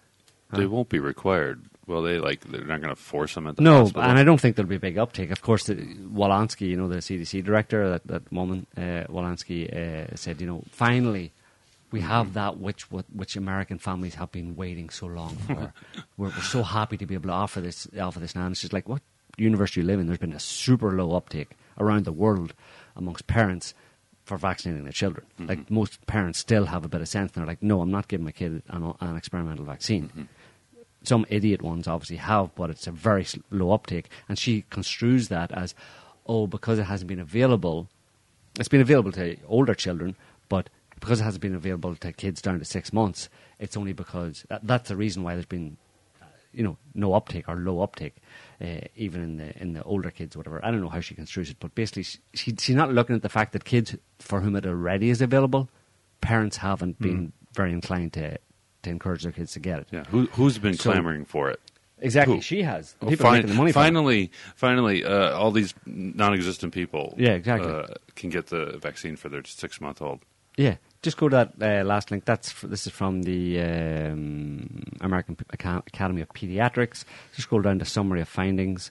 They Huh? won't be required. Well, they like they're not going to force them at the No, hospital. and I don't think there'll be a big uptake. Of course, the, you know, the CDC director at that moment, uh, uh, said, you know, finally we have mm-hmm. that which which American families have been waiting so long for. <laughs> we're, we're so happy to be able to offer this offer this now. And it's just like what university you live in. There's been a super low uptake around the world amongst parents for vaccinating their children. Mm-hmm. Like most parents still have a bit of sense. And they're like, no, I'm not giving my kid an, an experimental vaccine mm-hmm. some idiot ones obviously have, but it's a very low uptake. And she construes that as, oh, because it hasn't been available, it's been available to older children, but because it hasn't been available to kids down to six months, it's only because that, that's the reason why there's been, uh, you know, no uptake or low uptake, uh, even in the in the older kids, whatever. I don't know how she construes it, but basically, she, she, she's not looking at the fact that kids for whom it already is available, parents haven't been very inclined to to encourage their kids to get it. Yeah, who who's been So- clamoring for it? Exactly, Who? she has. Oh, people fin- making the money. finally, finally, uh, all these non-existent people, Yeah, exactly. uh, can get the vaccine for their six-month-old. Yeah, just go to that uh, last link. That's this is from the um, American P- Academy of Pediatrics. Just scroll down to summary of findings,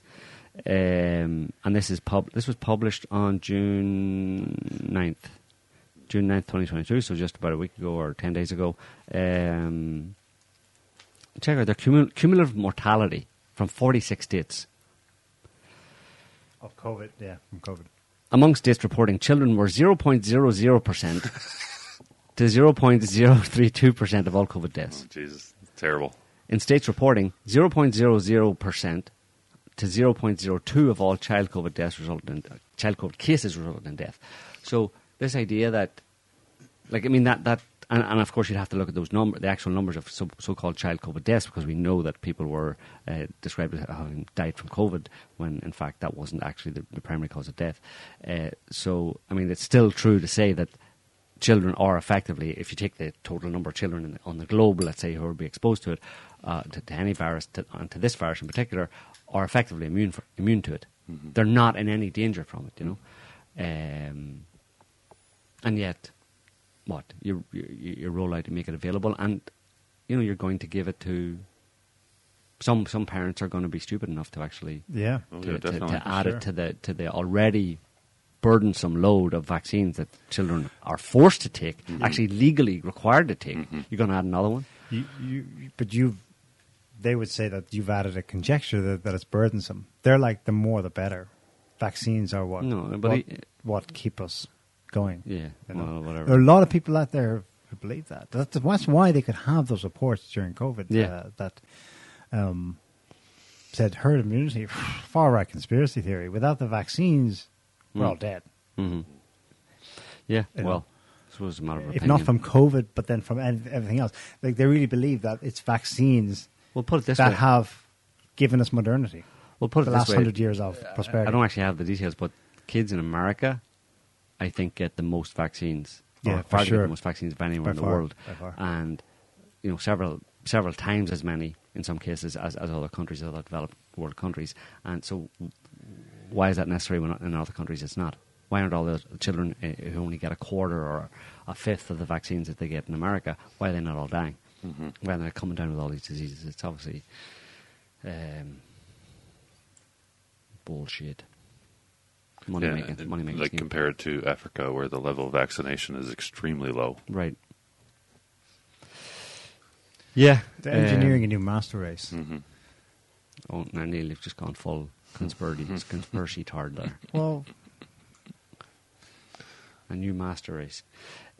um, and this is pub. This was published on June 9th. June 9th, 2022, so just about a week ago or 10 days ago. Um, check out their cumul- cumulative mortality from 46 states. Of COVID, yeah, from COVID. among states reporting children were 0.00% <laughs> to 0.032% of all COVID deaths. Oh, Jesus, terrible. In states reporting 0.00% to 0.02 of all child COVID deaths resulted in uh, child COVID cases resulted in death. So this idea that, like, I mean that that, and, and of course you'd have to look at those number, the actual numbers of so, so-called child COVID deaths, because we know that people were uh, described as having died from COVID when in fact that wasn't actually the, the primary cause of death. Uh, so I mean it's still true to say that children are effectively, if you take the total number of children in, on the globe, let's say, who will be exposed to it, uh, to, to any virus, to, and to this virus in particular, are effectively immune for, immune to it. They're not in any danger from it, you know. Um, and yet, what you, you you roll out to make it available, and you know you're going to give it to some some parents are going to be stupid enough to actually Yeah. Oh, to, yeah, to- to add Sure. it to the to the already burdensome load of vaccines that children are forced to take, actually legally required to take. You're going to add another one. You, you, but you, they would say that you've added a conjecture that, that it's burdensome. They're like the more the better. Vaccines are what No, but what, he- what keep us going. Yeah, you know. well, whatever. There are a lot of people out there who believe that. That's, that's why they could have those reports during COVID. Yeah. uh, that um, said herd immunity, <sighs> far right conspiracy theory. Without the vaccines, we're Mm. all dead. hmm Yeah, You well, I suppose it's a matter of If opinion. not from COVID, but then from everything else. Like they really believe that it's vaccines We'll put it this that way. have given us modernity. We'll put it the this last way. hundred years of prosperity. I don't actually have the details, but kids in America, I think, get the most vaccines. Yeah, or for sure. the most vaccines of anywhere By in the far, world, and you know several several times as many in some cases as, as other countries, other developed world countries. And so, why is that necessary when in other countries it's not? Why aren't all the children uh, who only get a quarter or a fifth of the vaccines that they get in America? Why are they not all dying? Why are they not coming down with all these diseases? It's obviously um, bullshit. Money Yeah, making, money making. like scheme. compared to Africa, where the level of vaccination is extremely low. Right. Yeah. The engineering um, a new master race. hmm Oh, now Neil, you've just gone full conspiracy, conspiracy tard there. <laughs> Well, A new master race.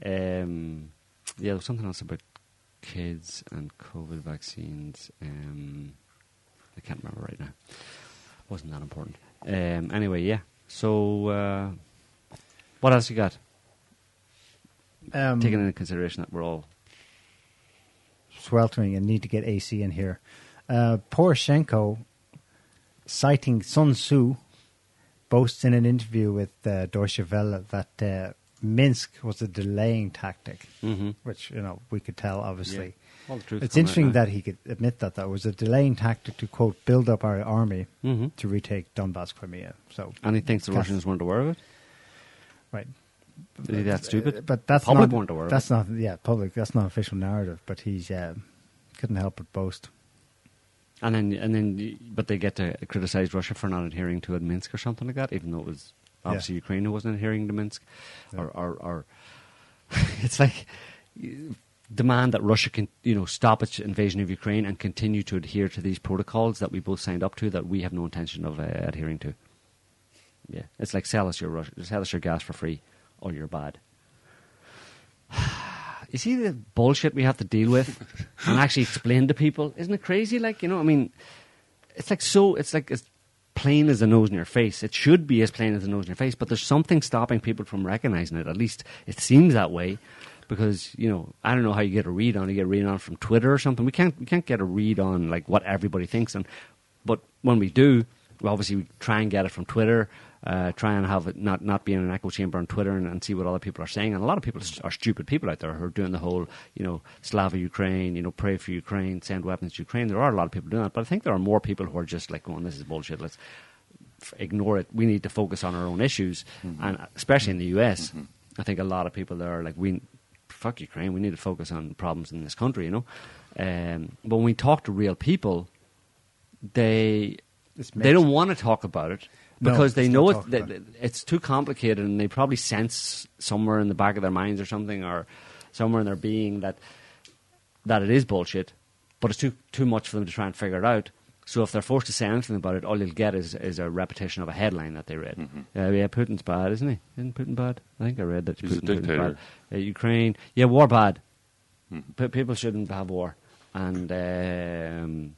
Um, yeah, there was something else about kids and COVID vaccines. Um, I can't remember right now. Wasn't that important. Um, anyway, yeah. So, uh, what else you got? um, Taking into consideration that we're all sweltering and need to get AC in here. Uh, Poroshenko, citing Sun Tzu, boasts in an interview with uh, Deutsche Welle that uh, Minsk was a delaying tactic, Mhm. which you know we could tell. Obviously, Yeah. The truth it's interesting now. that he could admit that that was a delaying tactic to quote build up our army Mhm. to retake Donbass, Crimea. So, And he thinks the Russians weren't aware of it? right? Is he that stupid? But that's Public not, weren't aware of That's it. not yeah public. That's not official narrative. But he's uh, couldn't help but boast. And then, and then, but they get to criticize Russia for not adhering to Minsk or something like that, even though it was obviously Ukraine who wasn't adhering to Minsk, or, or, or <laughs> it's like demand that Russia can, you know, stop its invasion of Ukraine and continue to adhere to these protocols that we both signed up to that we have no intention of uh, adhering to. Yeah, it's like sell us your Russia, sell us your gas for free, or you're bad. <sighs> <sighs> <sighs> You see the bullshit we have to deal with <laughs> and actually explain to people? Isn't it crazy? Like, you know, I mean, it's like so, it's like as plain as the nose in your face. It should be as plain as the nose in your face, but there's something stopping people from recognizing it. At least it seems that way. Because, you know, I don't know how you get a read on it. You get a read on it from Twitter or something. We can't, we can't get a read on, like, what everybody thinks. And, but when we do, we obviously we try and get it from Twitter, uh, try and have it not, not be in an echo chamber on Twitter and, and see what other people are saying. And a lot of people are stupid people out there who are doing the whole, you know, Slava Ukraine, you know, pray for Ukraine, send weapons to Ukraine. There are a lot of people doing that, but I think there are more people who are just like going, this is bullshit. Let's ignore it. We need to focus on our own issues, and especially in the US, I think a lot of people there are like, we fuck Ukraine. We need to focus on problems in this country, you know. Um, but when we talk to real people, they they don't want to talk about it No, because they know it, talked that it's too complicated, and they probably sense somewhere in the back of their minds or something, or somewhere in their being that that it is bullshit. But it's too too much for them to try and figure it out. So if they're forced to say anything about it, all you'll get is, is a repetition of a headline that they read. Uh, yeah, Putin's bad, isn't he? Isn't Putin bad? I think I read that He's a Putin, Putin's dictator. bad. Uh, Ukraine, yeah, war bad. P- people shouldn't have war, and um,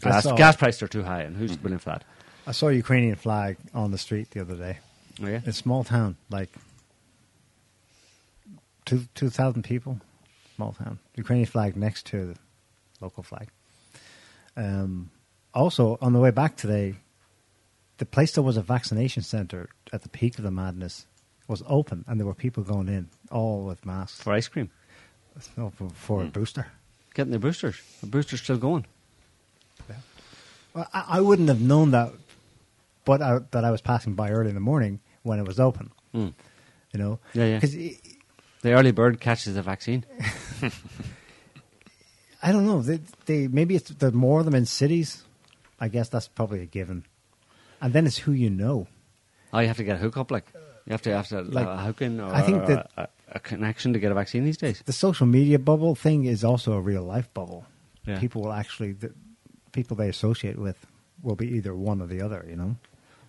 gas, gas prices are too high, and who's willing for that? I saw a Ukrainian flag on the street the other day. Oh, yeah? In a small town, like two two thousand people, small town. Ukrainian flag next to the local flag. Um, also, on the way back today, the place that was a vaccination center at the peak of the madness was open, and there were people going in, all with masks. For ice cream. No, for, for a booster. getting their boosters. The boosters still going. Well, I, I wouldn't have known that, but I, that I was passing by early in the morning when it was open. Mm. You know, Yeah, yeah. 'Cause it- The early bird catches the vaccine. <laughs> I don't know. They, they maybe it's the more of them in cities. I guess that's probably a given. And then it's who you know. Oh, you have to get a hookup, like you have to have to Like, a hook in or I think that- a, a connection to get a vaccine these days. The social media bubble thing is also a real life bubble. Yeah. People will actually, the people they associate with will be either one or the other, you know,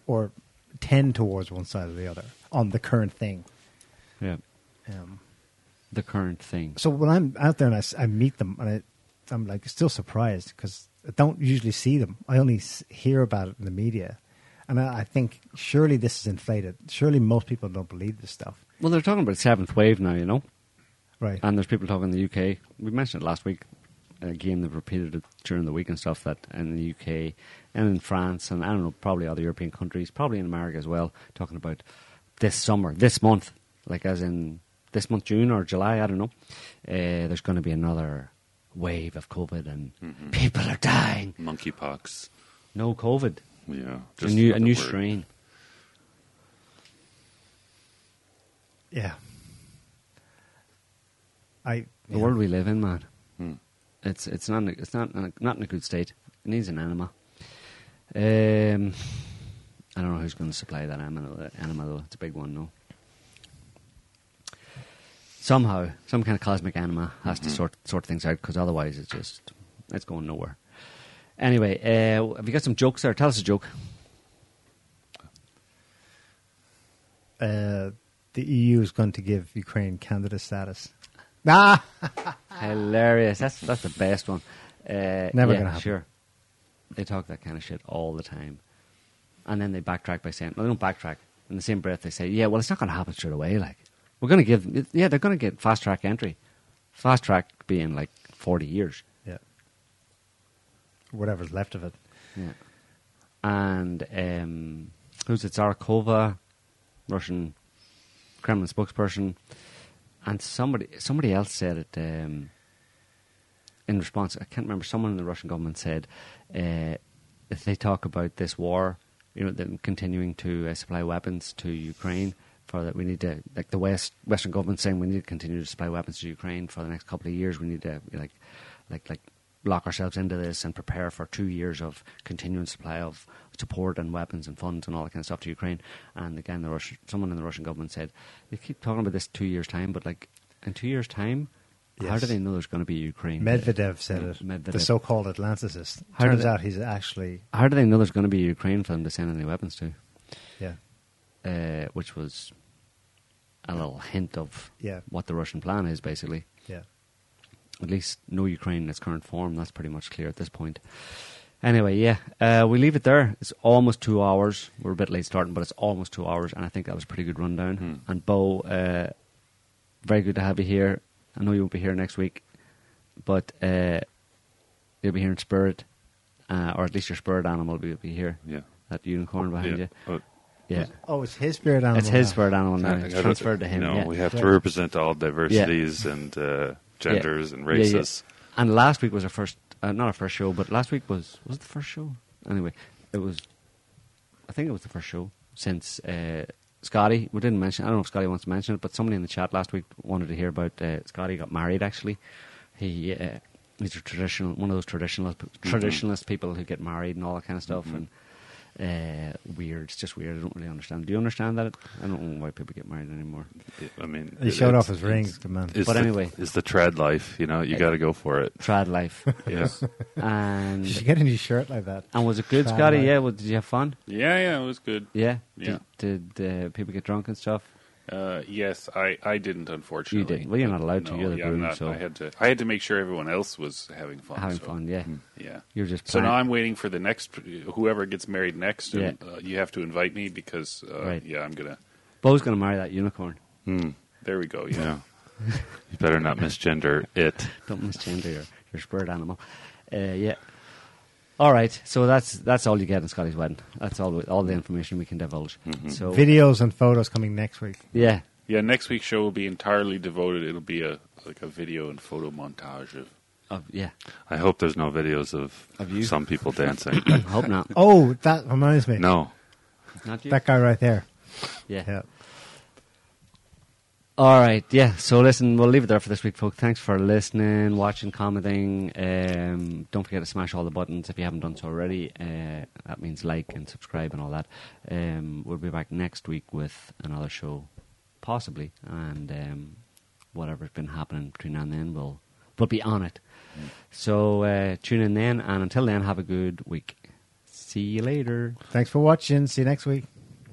or tend towards one side or the other on the current thing. Yeah, Um, the current thing. so when I'm out there and I meet them, and I, I'm like still surprised because I don't usually see them. I only hear about it in the media. And I, I think surely this is inflated. Surely most people don't believe this stuff. Well, they're talking about seventh wave now, you know, Right. and there's people talking in the UK. We mentioned it last week. Again, they've repeated it during the week and stuff that in the UK and in France and I don't know, probably other European countries, probably in America as well, talking about this summer, this month, like as in this month, June or July, I don't know. Uh, there's going to be another wave of COVID and Mhm. people are dying. Monkeypox. No COVID. Yeah, It's a new, a new word. strain. yeah. I The yeah. world we live in, man. Hmm. It's it's not in a- it's not not in a good state. It needs an enema. Um, I don't know who's going to supply that enema, enema though. It's a big one, no. Somehow, some kind of cosmic enema has to Mhm. sort sort things out because otherwise, it's just it's going nowhere. Anyway, uh, have you got some jokes there? Tell us a joke. uh, the EU is going to give Ukraine candidate status. <laughs> Ah, Hilarious. That's that's the best one. Uh, Never yeah, gonna happen. Sure. They talk that kind of shit all the time, and then they backtrack by saying, "No, they don't backtrack." In the same breath, they say, "Yeah, well, it's not going to happen straight away. Like, we're going to give, yeah, they're going to get fast track entry. Fast track being like forty years. yeah. Whatever's left of it. Yeah. And um, who's it? Zakharova, Russian Kremlin spokesperson, and somebody somebody else said it um, in response. I can't remember. Someone in the Russian government said uh, if they talk about this war, you know, them continuing to uh, supply weapons to Ukraine. For that, we need to like the West Western government saying we need to continue to supply weapons to Ukraine for the next couple of years. We need to like, like, like lock ourselves into this and prepare for two years of continuing supply of support and weapons and funds and all that kind of stuff to Ukraine. And again, the Russian, someone in the Russian government said they keep talking about this two years time, but like in two years time, how do they know there's going to be Ukraine? Medvedev said Yeah, it. Medvedev. The so-called Atlanticist. How Turns they- out he's actually How do they know there's going to be Ukraine for them to send any weapons to? yeah. Uh, which was a little hint of Yeah. what the Russian plan is, basically. Yeah. At least no Ukraine in its current form. That's pretty much clear at this point. Anyway, yeah, uh, we leave it there. It's almost two hours. We're a bit late starting, but it's almost two hours, and I think that was a pretty good rundown. Hmm. And Bo, uh, very good to have you here. I know you won't be here next week, but uh, you'll be here in spirit, uh, or at least your spirit animal will be here. Yeah. That unicorn behind Yeah. you. Uh, Yeah. Oh, it's his spirit animal. It's his now. spirit animal now. I transferred to him. You know, yeah. we have to represent all diversities and uh, genders and Yeah, yeah. races. And last week was our first, uh, not our first show, but last week was was it the first show. Anyway, it was. I think it was the first show since uh, Scotty. We didn't mention. I don't know if Scotty wants to mention it, but somebody in the chat last week wanted to hear about uh, Scotty got married. Actually, he uh, he's a traditional one of those traditionalist Mm-hmm. traditionalist people who get married and all that kind of stuff and. Uh, weird. It's just weird. I don't really understand. Do you understand that? I don't know why people get married anymore. I mean, He it- showed off his rings, good man. But the, anyway. it's the trad life. You know, you got to go for it. Trad life. <laughs> Yeah. <laughs> and Did You should get a new shirt like that. and was it good, Trad Scotty? life. Yeah. Well, did you have fun? Yeah, yeah, it was good. Yeah. Yeah. Did, did uh, people get drunk and stuff? Uh, yes, I, I didn't unfortunately. You didn't. Well, you're not allowed to. No, You're the yeah, groom, not. so- I had to. I had to make sure everyone else was having fun. Having so, fun. Yeah. Yeah. You're just. So now I'm waiting for the next whoever gets married next, and uh, you have to invite me because uh, Right. yeah, I'm gonna. Bo's gonna marry that unicorn. Hmm. There we go. Yeah. Yeah. you better not misgender it. <laughs> Don't misgender your your spirit animal. Uh, yeah. All right. So that's that's all you get in Scotty's wedding. That's all all the information we can divulge. Mm-hmm. So Videos and photos coming next week. yeah. Yeah, next week's show will be entirely devoted. It'll be a like a video and photo montage of Of, yeah. I hope there's no videos of, Of you? some people dancing. <coughs> I hope not. Oh, that reminds me. no. Not you. That guy right there. yeah. Yeah. All right, yeah. So listen, we'll leave it there for this week, folks. Thanks for listening, watching, commenting. Um, don't forget to smash all the buttons if you haven't done so already. Uh, that means like and subscribe and all that. Um, we'll be back next week with another show, possibly, and um, whatever's been happening between now and then, we'll we'll be on it. So uh, tune in then, and until then, have a good week. See you later. Thanks for watching. See you next week.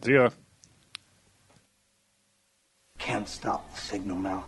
See ya. Can't stop the signal now.